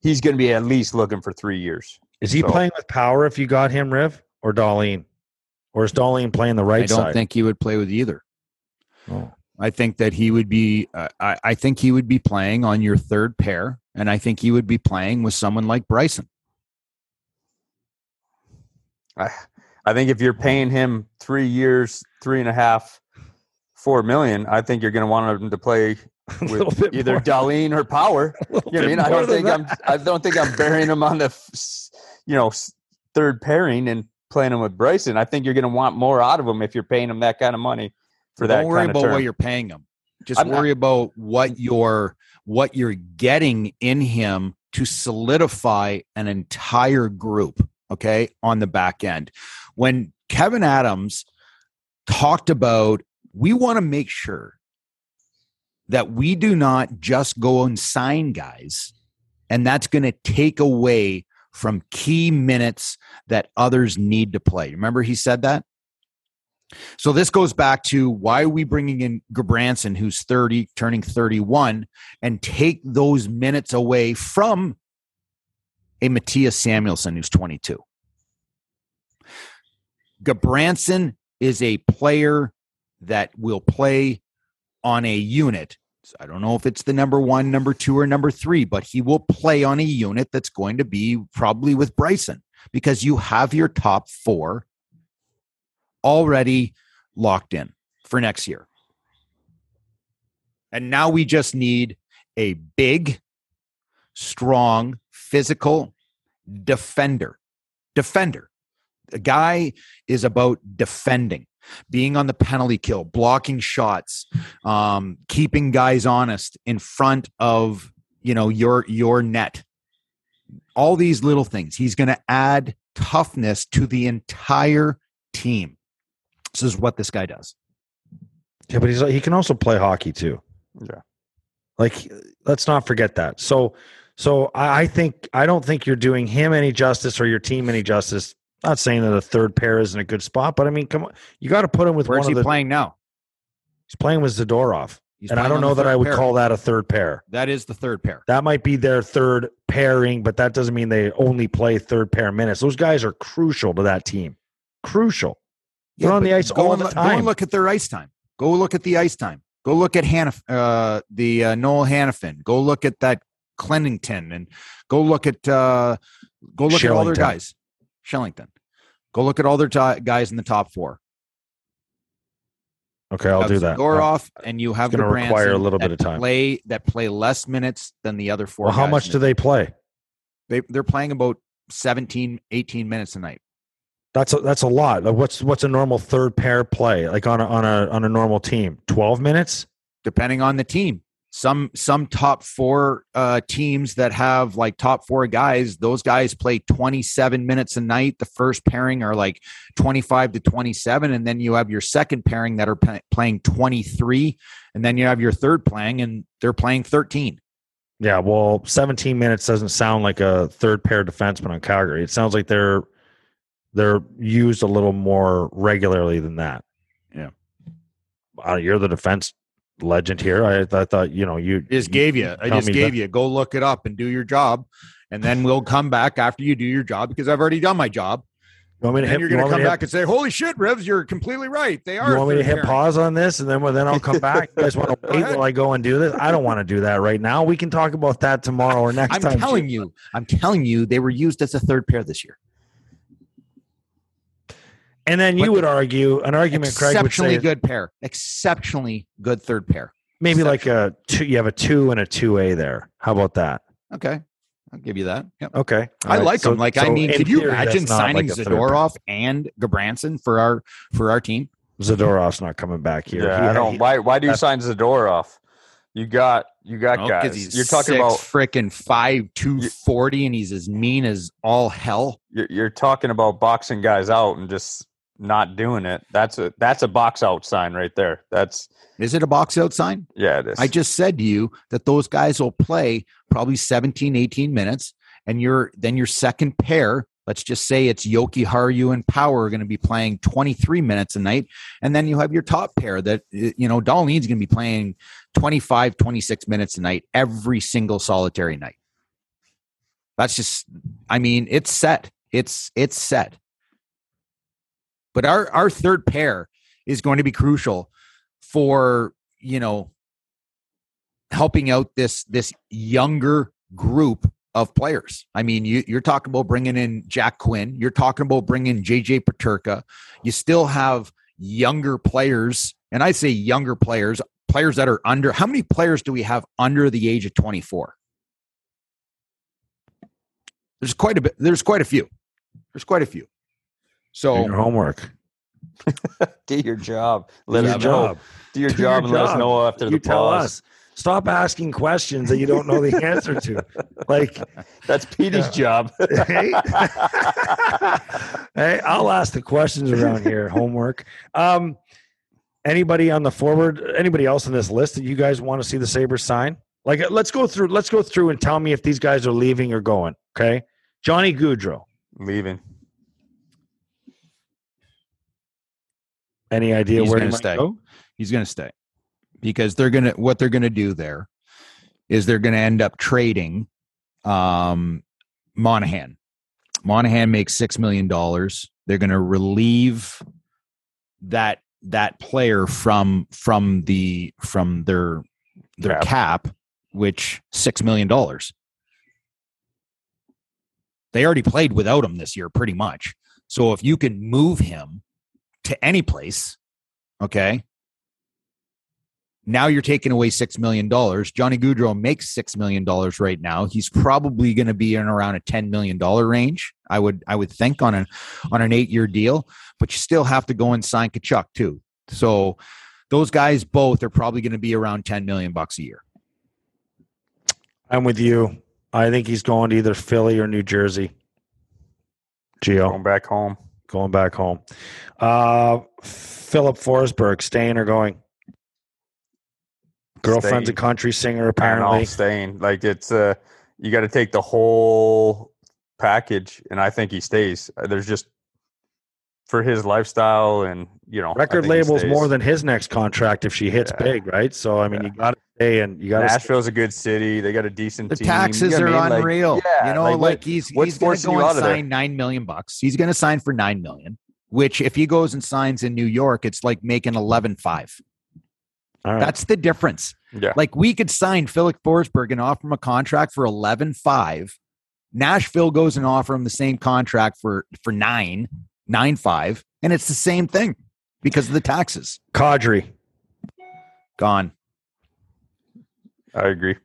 he's going to be at least looking for three years. is he so- playing with power if you got him, Riv or Dahlin, or is Dahlin playing the right side? I don't side? think he would play with either. Oh. I think that he would be. Uh, I, I think he would be playing on your third pair, and I think he would be playing with someone like Bryson. I, I think if you're paying him three years, three and a half, four million, I think you're going to want them to play <laughs> with either more. Dahlin or Power. <laughs> You know I mean? I don't think I'm. I don't think I'm burying them on the, you know, third pairing and playing them with Bryson. I think you're going to want more out of them if you're paying them that kind of money for that Don't worry kind of about term. what you're paying them. Just I'm not- worry about what you're what you're getting in him to solidify an entire group. Okay, on the back end, when Kevin Adams talked about, we want to make sure that we do not just go and sign guys, and that's going to take away from key minutes that others need to play. Remember, he said that. So this goes back to why are we bringing in Gudbranson, who's 30, turning 31, and take those minutes away from a Mattias Samuelsson, who's 22. Gudbranson is a player that will play on a unit. So I don't know if it's the number one, number two, or number three, but he will play on a unit that's going to be probably with Bryson because you have your top four already locked in for next year. And now we just need a big, strong, physical defender. Defender. The guy is about defending, being on the penalty kill, blocking shots, um, keeping guys honest in front of you know your your net. All these little things. He's going to add toughness to the entire team. This is what this guy does. Yeah, but he's he can also play hockey too. Yeah. Like, let's not forget that. So, so I, I think I don't think you're doing him any justice or your team any justice. Not saying that a third pair isn't a good spot, but I mean, come on, you got to put him with Where's one he of the. playing now? He's playing with Zadorov, He's and I don't know that I would pair. call that a third pair. that is the third pair. That might be their third pairing, but that doesn't mean they only play third pair minutes. Those guys are crucial to that team. Crucial. They're on the ice go all the look- Go and look at their ice time. Go look at the ice time. Go look at Hannaf- uh, the uh, Noah Hanifin. Go look at that Clennington, and go look at uh, go look at all their guys. Shellington. Go look at all their ti guys in the top four. Okay, I'll do that. Zadorov, and you have gonna require a little bit of time. Play that play less minutes than the other four. Well, how much do the- they play? They they're playing about 17, 18 minutes a night. That's a, that's a lot. Like, what's what's a normal third pair play like on a on a on a normal team? Twelve minutes. depending on the team. Some some top four uh, teams that have like top four guys, those guys play 27 minutes a night. The first pairing are like 25 to 27, and then you have your second pairing that are pa- playing 23, and then you have your third playing, and they're playing 13. Yeah, well, seventeen minutes doesn't sound like a third pair defenseman on Calgary. It sounds like they're they're used a little more regularly than that. Yeah. Uh, you're the defense legend here. I, I thought you know you just gave you. I just gave that- you. Go look it up and do your job, and then we'll come back after you do your job because I've already done my job. You want me to And hit? you're you going to come back and say, "Holy shit, Revs, you're completely right. They are." you want me to hit pairing." pause on this and then well, then I'll come back. You guys want to <laughs> wait ahead. while I go and do this? I don't want to do that right now. We can talk about that tomorrow or next time. I'm time. telling you, I'm telling you, they were used as a third pair this year. And then you But- would argue an argument. Craig would Exceptionally say good pair. Exceptionally good third pair. maybe like a two. You have a two and a two A there. How about that? Okay. I'll give you that. Yep. Okay, I All right, like so- them. Like, I so mean, in could you theory, that's imagine not signing like a third pair. Zadorov and Gudbranson for our for our team? Zadorov's not coming back here. Yeah, He- I don't. he- Why? Why do you that's- sign Zadorov? You got you got Oh, 'cause guys. he's You're talking six about freaking five two forty, and he's as mean as all hell. you're, you're talking about boxing guys out and just not doing it. That's a that's a box out sign right there. That's Is it a box out sign? yeah, it is. I just said to you that those guys will play probably 17, 18 minutes, and your then your second pair, let's just say it's Jokiharju and Power are going to be playing 23 minutes a night, and then you have your top pair that you know Dahlin's going to be playing 25, 26 minutes a night every single solitary night. That's just I mean, it's set. It's it's set. But our our third pair is going to be crucial for, you know, helping out this this younger group of players. I mean, you, you're talking about bringing in Jack Quinn. You're talking about bringing JJ Peterka. You still have younger players, and I say younger players, players that are under. How many players do we have under the age of 24? There's quite a bit. There's quite a few. There's quite a few. Do So your homework. <laughs> do your job. Let Do us your know. job. Do your Do job your and let us know after You the tell pause. us. Stop asking questions that you don't know the answer to. Like, <laughs> That's Petey's job. <laughs> hey, hey, I'll ask the questions around here. Homework. Um, anybody on the forward? Anybody else on this list that you guys want to see the Sabres sign? Like, let's go through. Let's go through and tell me if these guys are leaving or going. Okay, Johnny Gaudreau. Leaving. Any idea He's where gonna stay. go? he's going to stay because they're going to what they're going to do there is they're going to end up trading um Monahan. Monahan makes 6 million dollars. They're going to relieve that that player from from the from their their Cap. cap, which 6 million dollars. They already played without him this year pretty much. So if you can move him to any place, okay, now you're taking away six million dollars. Johnny Gaudreau makes six million dollars right now. He's probably going to be in around a ten million dollar range. I would I would think on an on an eight year deal, but you still have to go and sign Tkachuk too. So those guys both are probably going to be around ten million bucks a year. I'm with you. I think he's going to either Philly or New Jersey. Gio Going back home. Going back home. Uh, Filip Forsberg staying or going? Girlfriend's a country singer, know, apparently. staying. Like it's uh you got to take the whole package, and I think he stays. Uh, There's just for his lifestyle, and you know, Record labels more than his next contract if she hits Yeah. big, right? So I mean, Yeah. you got to stay and you got to. Nashville's a good city. They got a decent The team. taxes You know are what I mean? Like, unreal. yeah, you know, like, like, he's he's going to go and out there? sign nine million bucks. He's going to sign for nine million. Which, if he goes and signs in New York, it's like making eleven five. All right. That's the difference. yeah, Like we could sign Filip Forsberg and offer him a contract for eleven five. Nashville goes and offer him the same contract for for nine nine five, and it's the same thing because of the taxes. Kadri. Gone. I agree.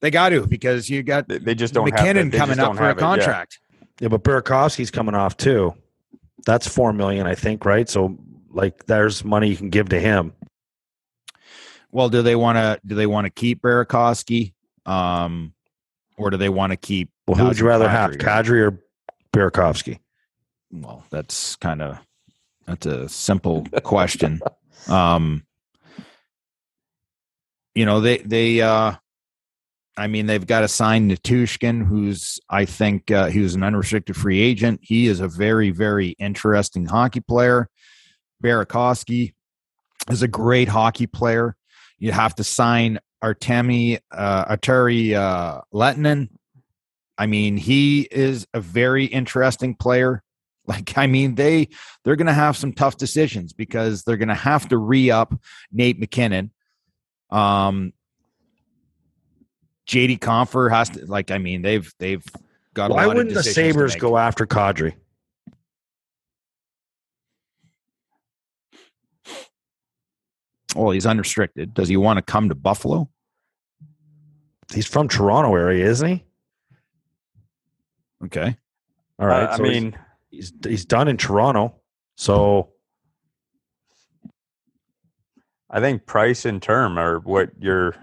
They got to because you got They, they just don't have MacKinnon it. They coming up for a have it. Yeah. contract. Yeah, but Burakovsky's coming off too. That's four million, I think, right? So like, there's money you can give to him. Well, do they want to do they want to keep Burakovsky, um, or do they want to keep? Well, who would you Nazem rather have, Kadri? Kadri or Burakovsky? Well, that's kind of that's a simple question. Um, you know, they they uh, I mean, they've got to sign Nichushkin, who's I think uh, he was an unrestricted free agent. He is a very very interesting hockey player. Burakovsky is a great hockey player. You have to sign Artemi uh, Atari uh, Lettinen. I mean, he is a very interesting player. <laughs> Like, I mean, they they're going to have some tough decisions because they're going to have to re up Nate MacKinnon. Um, JD Compher has to like. I mean, they've they've got. Why a lot wouldn't of the Sabres go after Kadri? Well, he's unrestricted. Does he want to come to Buffalo? He's from Toronto area, isn't he? Okay. All right. Uh, I so he's- mean, he's he's done in Toronto. So I think price and term are what you're.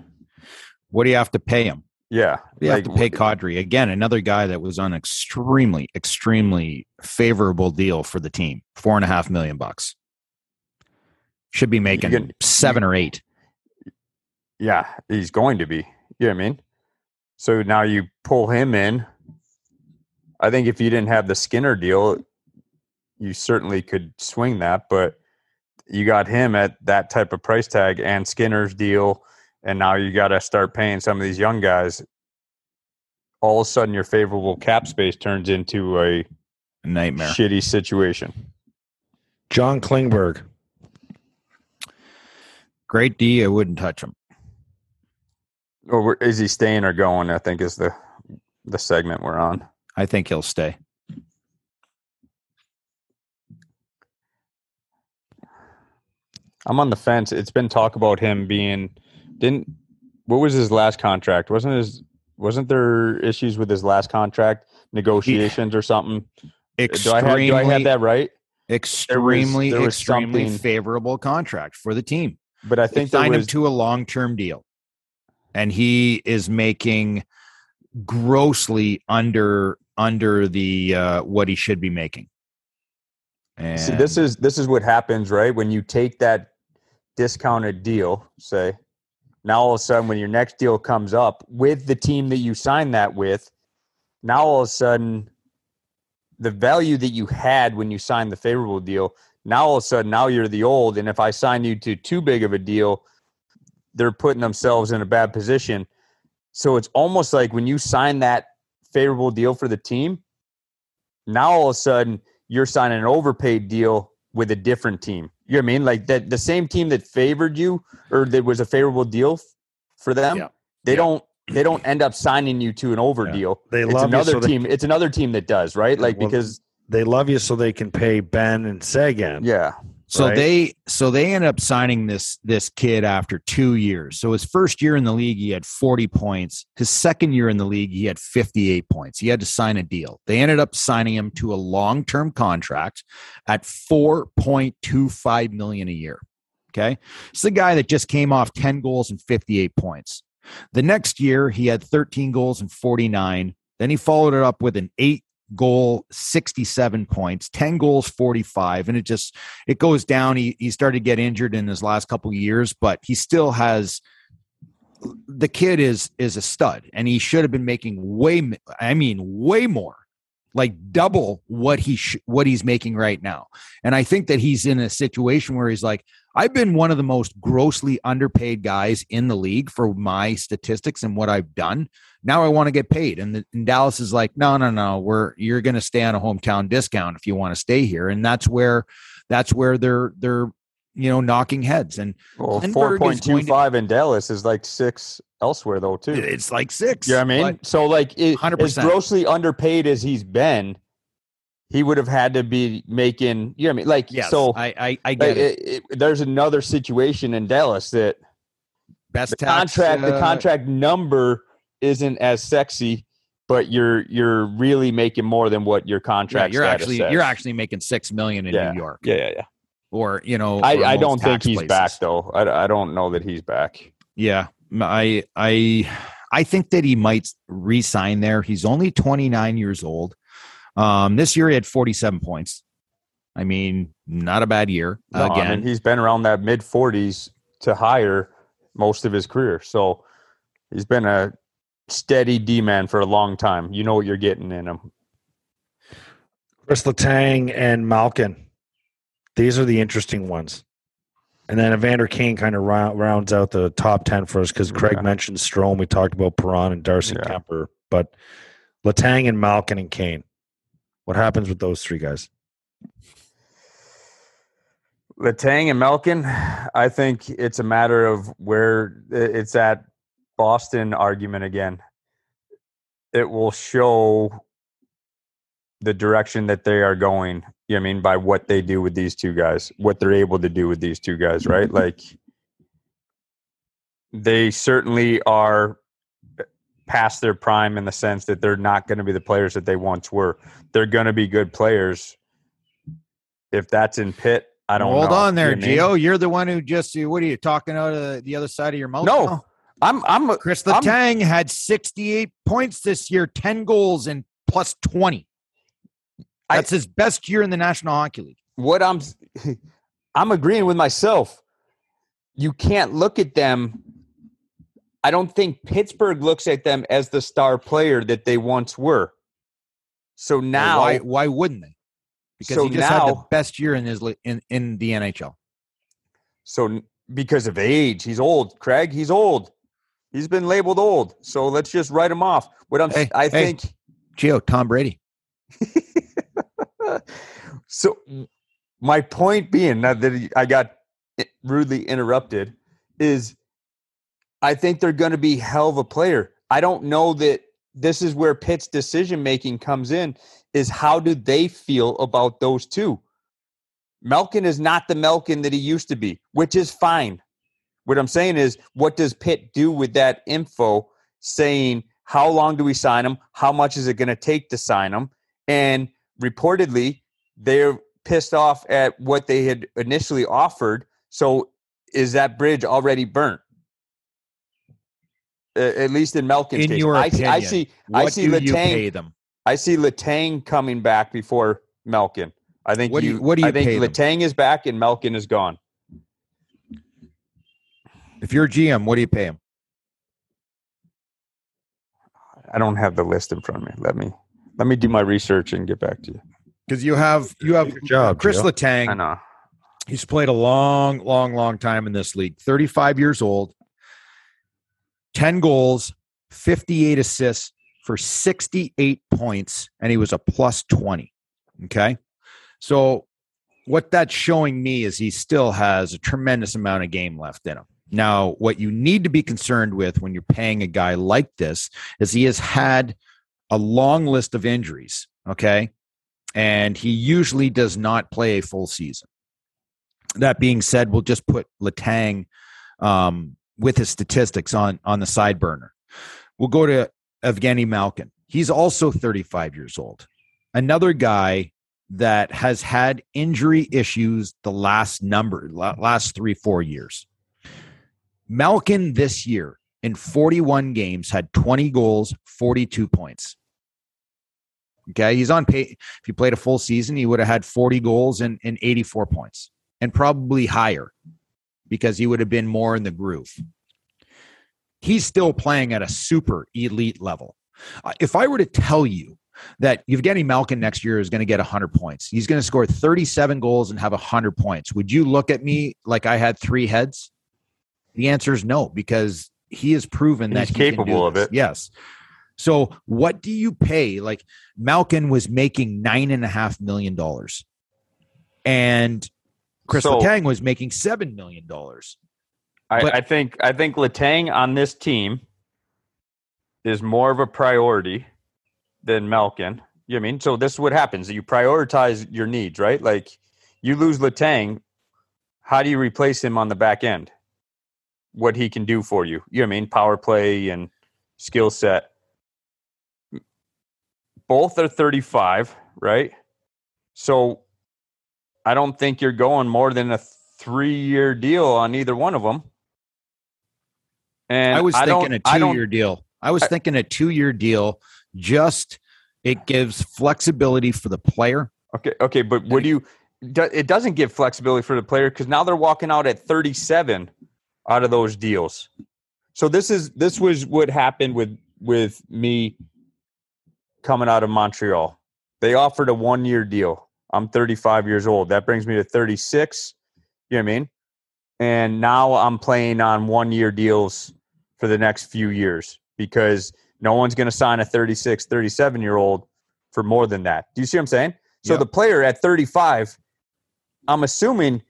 What do you have to pay him? Yeah, You have to pay Kadri again, another guy that was on an extremely, extremely favorable deal for the team. Four and a half million bucks. Should be making can- seven or eight. Yeah, he's going to be. You know what I mean? So now you pull him in. I think if you didn't have the Skinner deal, you certainly could swing that, but you got him at that type of price tag and Skinner's deal, and now you got to start paying some of these young guys. All of a sudden, your favorable cap space turns into a Nightmare. shitty situation. John Klingberg. Great D. I wouldn't touch him. Or is he staying or going? I think is the the segment we're on. I think he'll stay. I'm on the fence. It's been talk about him being didn't what was his last contract? Wasn't his wasn't there issues with his last contract negotiations or something? Do I have do I have that right? extremely, there was extremely something- favorable contract for the team. But I think there signed him to a long term deal, and he is making grossly under under the uh, what he should be making. And see this is this is what happens, right? When you take that discounted deal, say, now all of a sudden when your next deal comes up with the team that you signed that with, now all of a sudden the value that you had when you signed the favorable deal, now all of a sudden now you're the old, and if I sign you to too big of a deal, they're putting themselves in a bad position. So it's almost like when you sign that favorable deal for the team, now all of a sudden you're signing an overpaid deal with a different team. You know what I mean? Like that the same team that favored you or that was a favorable deal for them, Yeah. they Yeah. don't they don't end up signing you to an over Yeah. deal. They It's love you another so they- team. It's another team that does, right? Like Well, because They love you so they can pay Benn and Seguin. yeah. So right? they so they end up signing this this kid after two years. So his first year in the league, he had 40 points. His second year in the league, he had 58 points. He had to sign a deal. They ended up signing him to a long-term contract at 4.25 million a year. Okay. It's the guy that just came off 10 goals and 58 points. The next year, he had 13 goals and 49. Then he followed it up with an eight goal, 67 points, 10 goals, 45. And it just it goes down. He he started to get injured in his last couple years, but he still has the kid is is a stud and he should have been making way i mean way more like double what he sh- what he's making right now. And I think that he's in a situation where he's like I've been one of the most grossly underpaid guys in the league for my statistics and what I've done. Now I want to get paid. And, the, and Dallas is like, no, no, no. We're you're going to stay on a hometown discount if you want to stay here. And that's where that's where they're they're you know knocking heads. And Well, is point two to- in Dallas is like six elsewhere though too. it's like six. You know I mean? So like it, 100%. grossly underpaid as he's been, he would have had to be making. You know what I mean? Like Yes, so. I I, I like, get it. it- it- there's another situation in Dallas that Best the tax, contract the uh, contract number isn't as sexy, but you're you're really making more than what your Yeah, contract. you're actually says. you're actually making six million in Yeah. New York, yeah yeah yeah. or you know, I, I don't think he's places. back though. I, I don't know that he's back. Yeah, I I I think that he might re-sign there. He's only 29 years old. Um, this year he had 47 points. I mean, not a bad year. No, Again, I mean, he's been around that mid 40s to higher most of his career. So he's been a steady D man for a long time. You know what you're getting in him. Chris Letang and Malkin. These are the interesting ones. And then Evander Kane kind of rounds out the top 10 for us because Craig Yeah. mentioned Strome. We talked about Perron and Darcy Yeah. Kuemper. But Letang and Malkin and Kane. What happens with those three guys? Letang and Malkin, I think it's a matter of where it's that Boston argument again. It will show the direction that they are going. You know I mean by what they do with these two guys, what they're able to do with these two guys, right? Like they certainly are past their prime in the sense that they're not going to be the players that they once were. They're going to be good players. If that's in pit, I don't Hold know. on there, You know mean? Gio. You're the one who just what are you talking out of the other side of your mouth? No. now? I'm I'm Chris Letang had 68 points this year, 10 goals and plus 20. I- That's his best year in the National Hockey League. what I'm <laughs> I'm agreeing with myself. You can't look at them. I don't think Pittsburgh looks at them as the star player that they once were. So now, why why wouldn't they? Because So he just had the best year in his in in the NHL. so because of age, he's old. Craig, he's old. He's been labeled old. So let's just write him off. What I'm, Hey, I hey. think. Gio Tom Brady. <laughs> so my point being that I got rudely interrupted is I think they're going to be hell of a player. I don't know that this is where Pitt's decision making comes in is how do they feel about those two? Malkin is not the Malkin that he used to be, which is fine. What I'm saying is, what does Pitt do with that info saying, how long do we sign him? How much is it going to take to sign him? And reportedly, they're pissed off at what they had initially offered. So is that bridge already burnt? A- At least in Malkin's In case, your I, see- I opinion, see. What I see do you pay them? I see Letang coming back before Malkin. I think What do you. you- what do I think pay them? Letang is back and Malkin is gone. If you're GM, what do you pay him? I don't have the list in front of me. Let me let me do my research and get back to you. Because you have you have job, Chris Gio. I know. He's played a long, long, long time in this league. 35 years old, 10 goals, 58 assists for 68 points, and he was a plus 20. Okay. So, what that's showing me is he still has a tremendous amount of game left in him. Now, what you need to be concerned with when you're paying a guy like this is he has had a long list of injuries. Okay. And he usually does not play a full season. That being said, we'll just put Letang um, with his statistics on on the side burner. We'll go to Evgeny Malkin. He's also 35 years old. Another guy that has had injury issues the last number last 3 4 years. Malkin this year in 41 games had 20 goals, 42 points. Okay, he's on pay. If he played a full season, he would have had 40 goals and, and 84 points and probably higher because he would have been more in the groove. He's still playing at a super elite level. Uh, If I were to tell you that Evgeny Malkin next year is going to get 100 points, he's going to score 37 goals and have 100 points, would you look at me like I had three heads? The answer is no, because he has proven that He's he can do capable of it. Yes. So what do you pay? Like Malkin was making nine and a half million dollars, and Chris So- Letang was making seven million dollars. I, I think I think Letang on this team is more of a priority than Malkin. You know what I mean? So this is what happens. You prioritize your needs, right? Like you lose Letang, how do you replace him on the back end? What he can do for you. You know what I mean? Power play and skill set. Both are 35, right? So I don't think you're going more than a three year deal on either one of them. And I was thinking a I don't- two-year deal. I was I- thinking a two-year deal. Just it gives flexibility for the player. Okay, okay, but would you? It doesn't give flexibility for the player because now they're walking out at 37 out of those deals. So this is this was what happened with with me coming out of Montreal. They offered a one year deal. I'm 35 years old. That brings me to 36. You know what I mean? and now I'm playing on one year deals for the next few years because no one's going to sign a 36, 37 year old for more than that. Do you see what I'm saying? So Yep. the player at 35, I'm assuming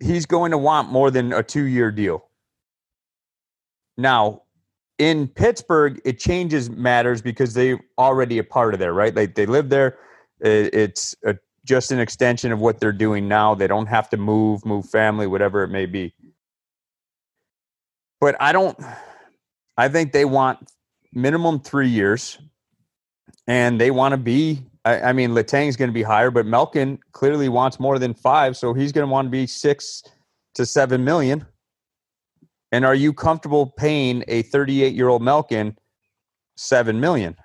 he's going to want more than a two year deal. Now, in Pittsburgh, it changes matters because they're already a part of there, right? Like they live there. It- It's a, just an extension of what they're doing now. They don't have to move, move family, whatever it may be. But I don't. I think they want minimum three years, and they want to be. I, I mean, Letang's going to be higher, but Malkin clearly wants more than five, so he's going to want to be six to seven million. And are you comfortable paying a 38 year old Malkin seven million?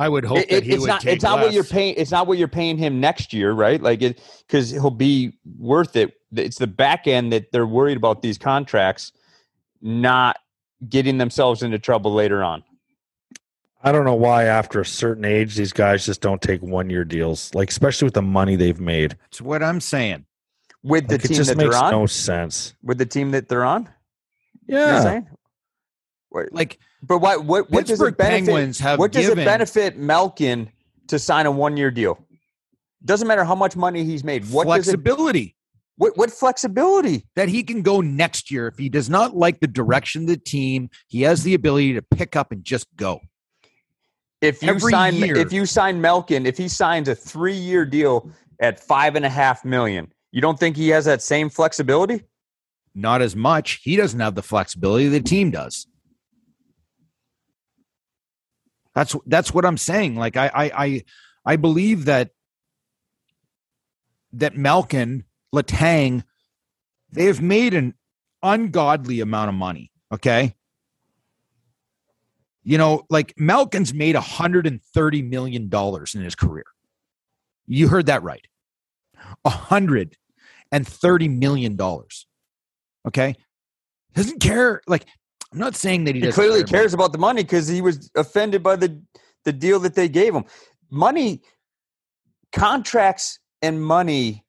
I would hope It- that he it's would not. take It's not what you're paying. It's not what you're paying him next year, right? Like it because he'll be worth it. It's the back end that they're worried about these contracts not getting themselves into trouble later on. I don't know why after a certain age these guys just don't take one year deals, like especially with the money they've made. It's what I'm saying. With the Like, it team just that they're makes on, no sense. with the team that they're on, you're Yeah, saying? Wait, Like but what? What? What does it benefit? Penguins have what does given it benefit Malkin to sign a one-year deal? Doesn't matter how much money he's made. What does it? flexibility What, what flexibility? that he can go next year if he does not like the direction of the team. He has the ability to pick up and just go. If you Every sign, year. if you sign Malkin, if he signs a three-year deal at five and a half million, you don't think he has that same flexibility? Not as much. He doesn't have the flexibility the team does. That's that's what I'm saying. Like I I I, I believe that that Malkin, Letang, they have made an ungodly amount of money. Okay. You know, like Malkin's made $130 million in his career. You heard that right. $130 million. Okay. Doesn't care. Like, I'm not saying that he, He doesn't clearly care cares about the money because he was offended by the the deal that they gave him. Money, contracts, and money.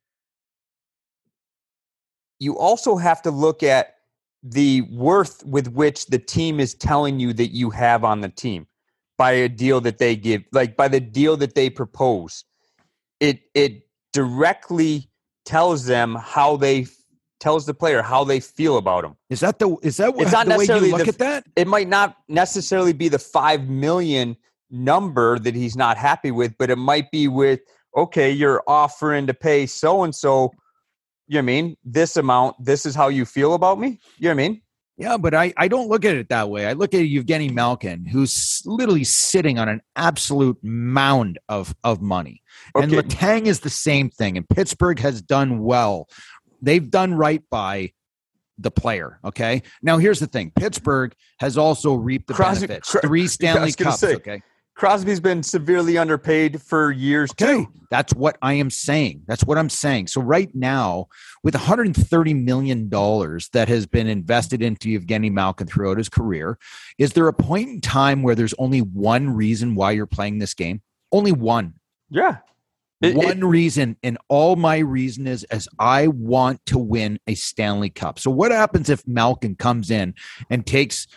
You also have to look at the worth with which the team is telling you that you have on the team by a deal that they give, like by the deal that they propose. It it directly tells them how they tells the player how they feel about him Is that the is that what, It's not the way you look the- at that? it might not necessarily be the five million number that he's not happy with, but it might be with okay, you're offering to pay so and so. You know what I mean? This amount, this is how you feel about me. You know what I mean? Yeah, but I, I don't look at it that way. I look at Evgeny Malkin, who's literally sitting on an absolute mound of, of money. And Okay. Letang is the same thing. And Pittsburgh has done well. They've done right by the player. Okay. Now here's the thing. Pittsburgh has also reaped the Crosby- benefits. Three Stanley Cups. say, okay. Crosby's been severely underpaid for years Okay. too. That's what I am saying. That's what I'm saying. So right now, with 130 million dollars that has been invested into Evgeny Malkin throughout his career, is there a point in time where there's only one reason why you're playing this game? Only one. Yeah. It- it- one reason, and all my reason is as I want to win a Stanley Cup. So what happens if Malkin comes in and takes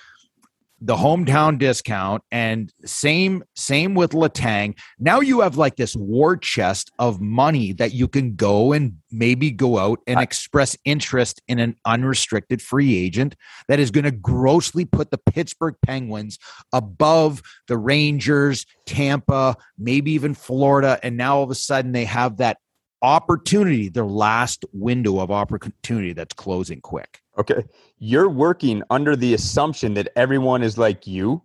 the hometown discount and same same with Letang. Now you have like this war chest of money that you can go and maybe go out and express interest in an unrestricted free agent that is going to grossly put the Pittsburgh Penguins above the Rangers, Tampa, maybe even Florida and now all of a sudden they have that opportunity, their last window of opportunity that's closing quick. Okay. You're working under the assumption that everyone is like you,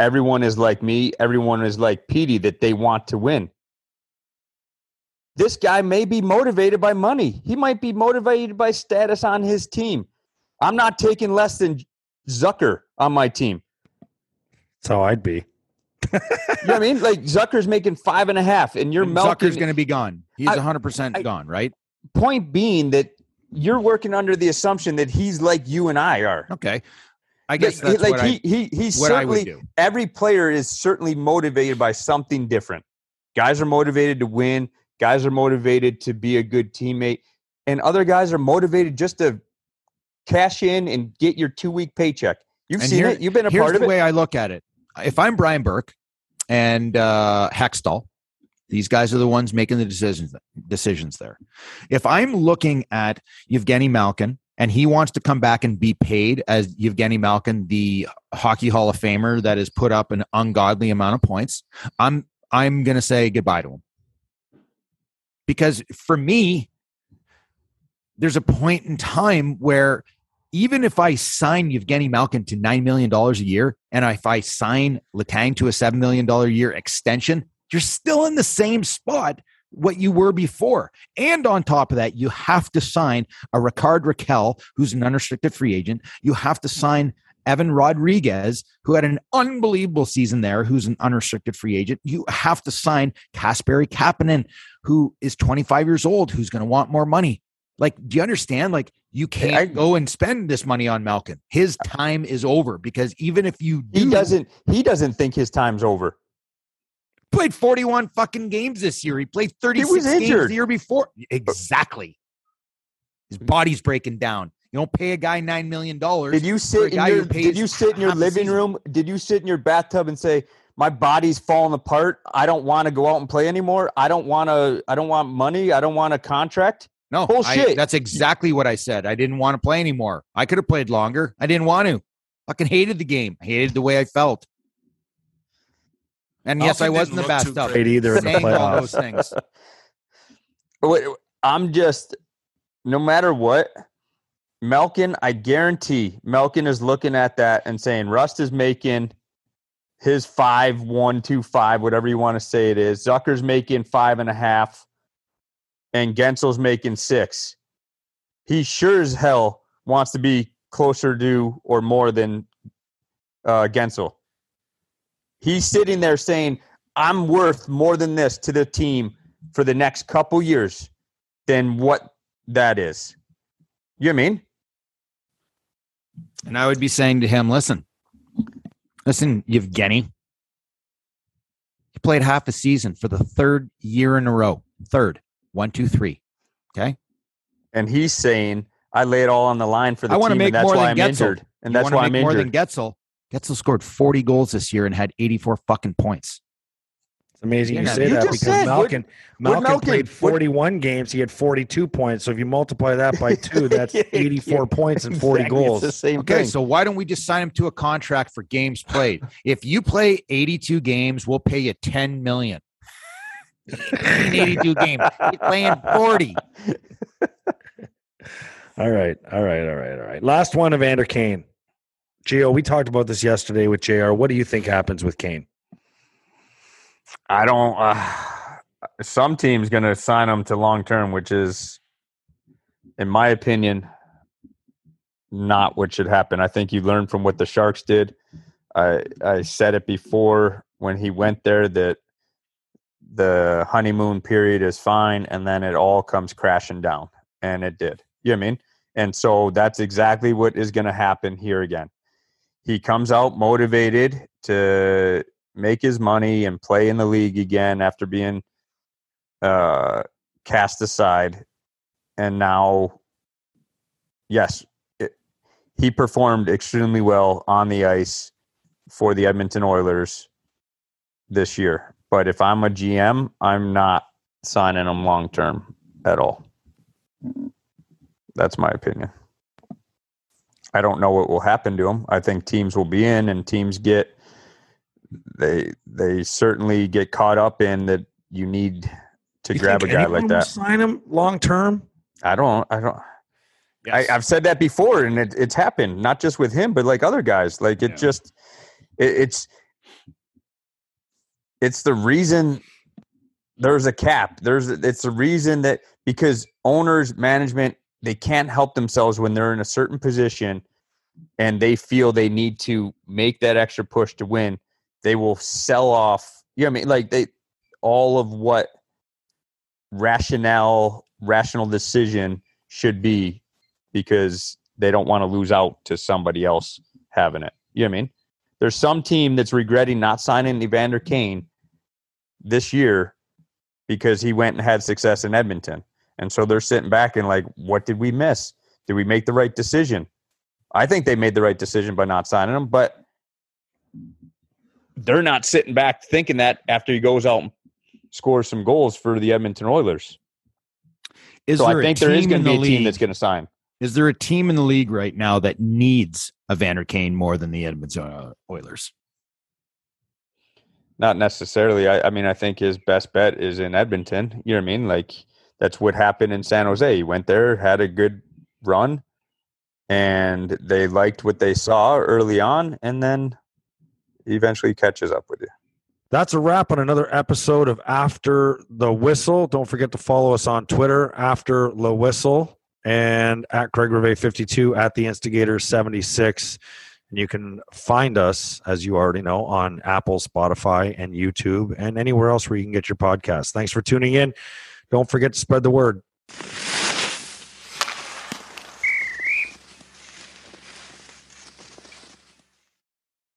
everyone is like me, everyone is like Petey, that they want to win. This guy may be motivated by money. He might be motivated by status on his team. I'm not taking less than Zucker on my team. That's how I'd be. You know what I mean? Like Zucker's making five and a half, and you're And melting. Zucker's going to be gone. He's I- 100% I- gone, right? Point being that you're working under the assumption that he's like you and I are. Okay. I guess like that's like what, he, he he's I, what I would certainly do. every player is certainly motivated by something different. Guys are motivated to win. Guys are motivated to be a good teammate, and other guys are motivated just to cash in and get your two week paycheck. You've And seen here- it. You've been a part of it. Here's the way I look at it. If I'm Brian Burke and uh, Hextall, these guys are the ones making the decisions decisions there. If I'm looking at Evgeny Malkin and he wants to come back and be paid as Evgeny Malkin, the hockey Hall of Famer that has put up an ungodly amount of points, I'm I'm going to say goodbye to him. Because for me, there's a point in time where even if I sign Evgeny Malkin to $9 million a year, and if I sign Letang to a $7 million a year extension, you're still in the same spot what you were before. And on top of that, you have to sign a Rickard Rakell, who's an unrestricted free agent. You have to sign Evan Rodrigues, who had an unbelievable season there, who's an unrestricted free agent. You have to sign Kasperi Kapanen, who is 25 years old, who's going to want more money. Like, do you understand? Like, you can't I- go and spend this money on Malkin. His time is over because even if you do, He doesn't. He doesn't think his time's over. Played 41 fucking games this year. He played 36 was games the year before. Exactly. His body's breaking down. You don't pay a guy $9 million. Did you sit in your Did you sit in your living season. room? Did you sit in your bathtub and say, "My body's falling apart. I don't want to go out and play anymore. I don't want to. I don't want money. I don't want a contract." No, I- Bullshit. that's exactly what I said. I didn't want to play anymore. I could have played longer. I didn't want to. Fucking hated the game. I hated the way I felt. And yes, I was in the didn't bathtub great either in the saying all those playoffs. things. <laughs> Wait, I'm just, no matter what, Malkin, I guarantee Malkin is looking at that and saying Rust is making his five, one, two, five, whatever you want to say it is. Zucker's making five and a half, and Guentzel's making six. He sure as hell wants to be closer to or more than uh, Guentzel. He's sitting there saying, I'm worth more than this to the team for the next couple years than what that is. You know I mean? And I would be saying to him, listen, listen, Evgeny, you played half a season for the third year in a row. Third. One, two, three. Okay. And he's saying, I lay it all on the line for the I wanna team, make and that's more why than I'm Guentzel. injured. And You that's why I'm make more injured. than Guentzel. Guentzel scored 40 goals this year and had 84 fucking points. It's amazing you Yeah, say you that just because said, what- Malkin what Malkin Malkin- played what- 41 games. He had 42 points. So if you multiply that by <laughs> two, that's 84 yeah, points and 40 Exactly, goals. It's the same Okay, thing. so why don't we just sign him to a contract for games played? <laughs> if you play 82 games, we'll pay you 10 million. In 82 games. You're playing 40. <laughs> All right, all right, all right, all right. Last one, Evander Kane. Gio, we talked about this yesterday with JR. What do you think happens with Kane? I don't. Uh, some team's going to sign him to long term, which is, in my opinion, not what should happen. I think you learned from what the Sharks did. I I said it before when he went there that the honeymoon period is fine, and then it all comes crashing down, and it did. You know what I mean? And so that's exactly what is going to happen here again. He comes out motivated to make his money and play in the league again after being uh, cast aside. And now, yes, it, he performed extremely well on the ice for the Edmonton Oilers this year. But if I'm a GM, I'm not signing him long term at all. That's my opinion. I don't know what will happen to him. I think teams will be in and teams get they they certainly get caught up in that you need to You grab a guy like that. Sign him long term. I don't I don't I, I've said that before and it, it's happened, not just with him, but like other guys. Like it Yeah. just it, it's it's the reason there's a cap. There's it's the reason that because owners, management, they can't help themselves when they're in a certain position and they feel they need to make that extra push to win. They will sell off. You know what I mean? Like they all of what rationale, rational decision should be because they don't want to lose out to somebody else having it. You know what I mean? There's some team that's regretting not signing Evander Kane this year because he went and had success in Edmonton. And so they're sitting back and like, what did we miss? Did we make the right decision? I think they made the right decision by not signing him, but they're not sitting back thinking that after he goes out and scores some goals for the Edmonton Oilers. Is so there I think a there is team going in to be the a team league- that's going to sign. Is there a team in the league right now that needs Evander Kane more than the Edmonton uh, Oilers? Not necessarily. I, I mean, I think his best bet is in Edmonton. You know what I mean? Like that's what happened in San Jose. He went there, had a good run, and they liked what they saw early on, and then eventually catches up with you. That's a wrap on another episode of After the Whistle. Don't forget to follow us on Twitter, After the Whistle, and at Craig Rivet 52 at the Instigator 76. And you can find us, as you already know, on Apple, Spotify, and YouTube, and anywhere else where you can get your podcast. Thanks for tuning in. Don't forget to spread the word.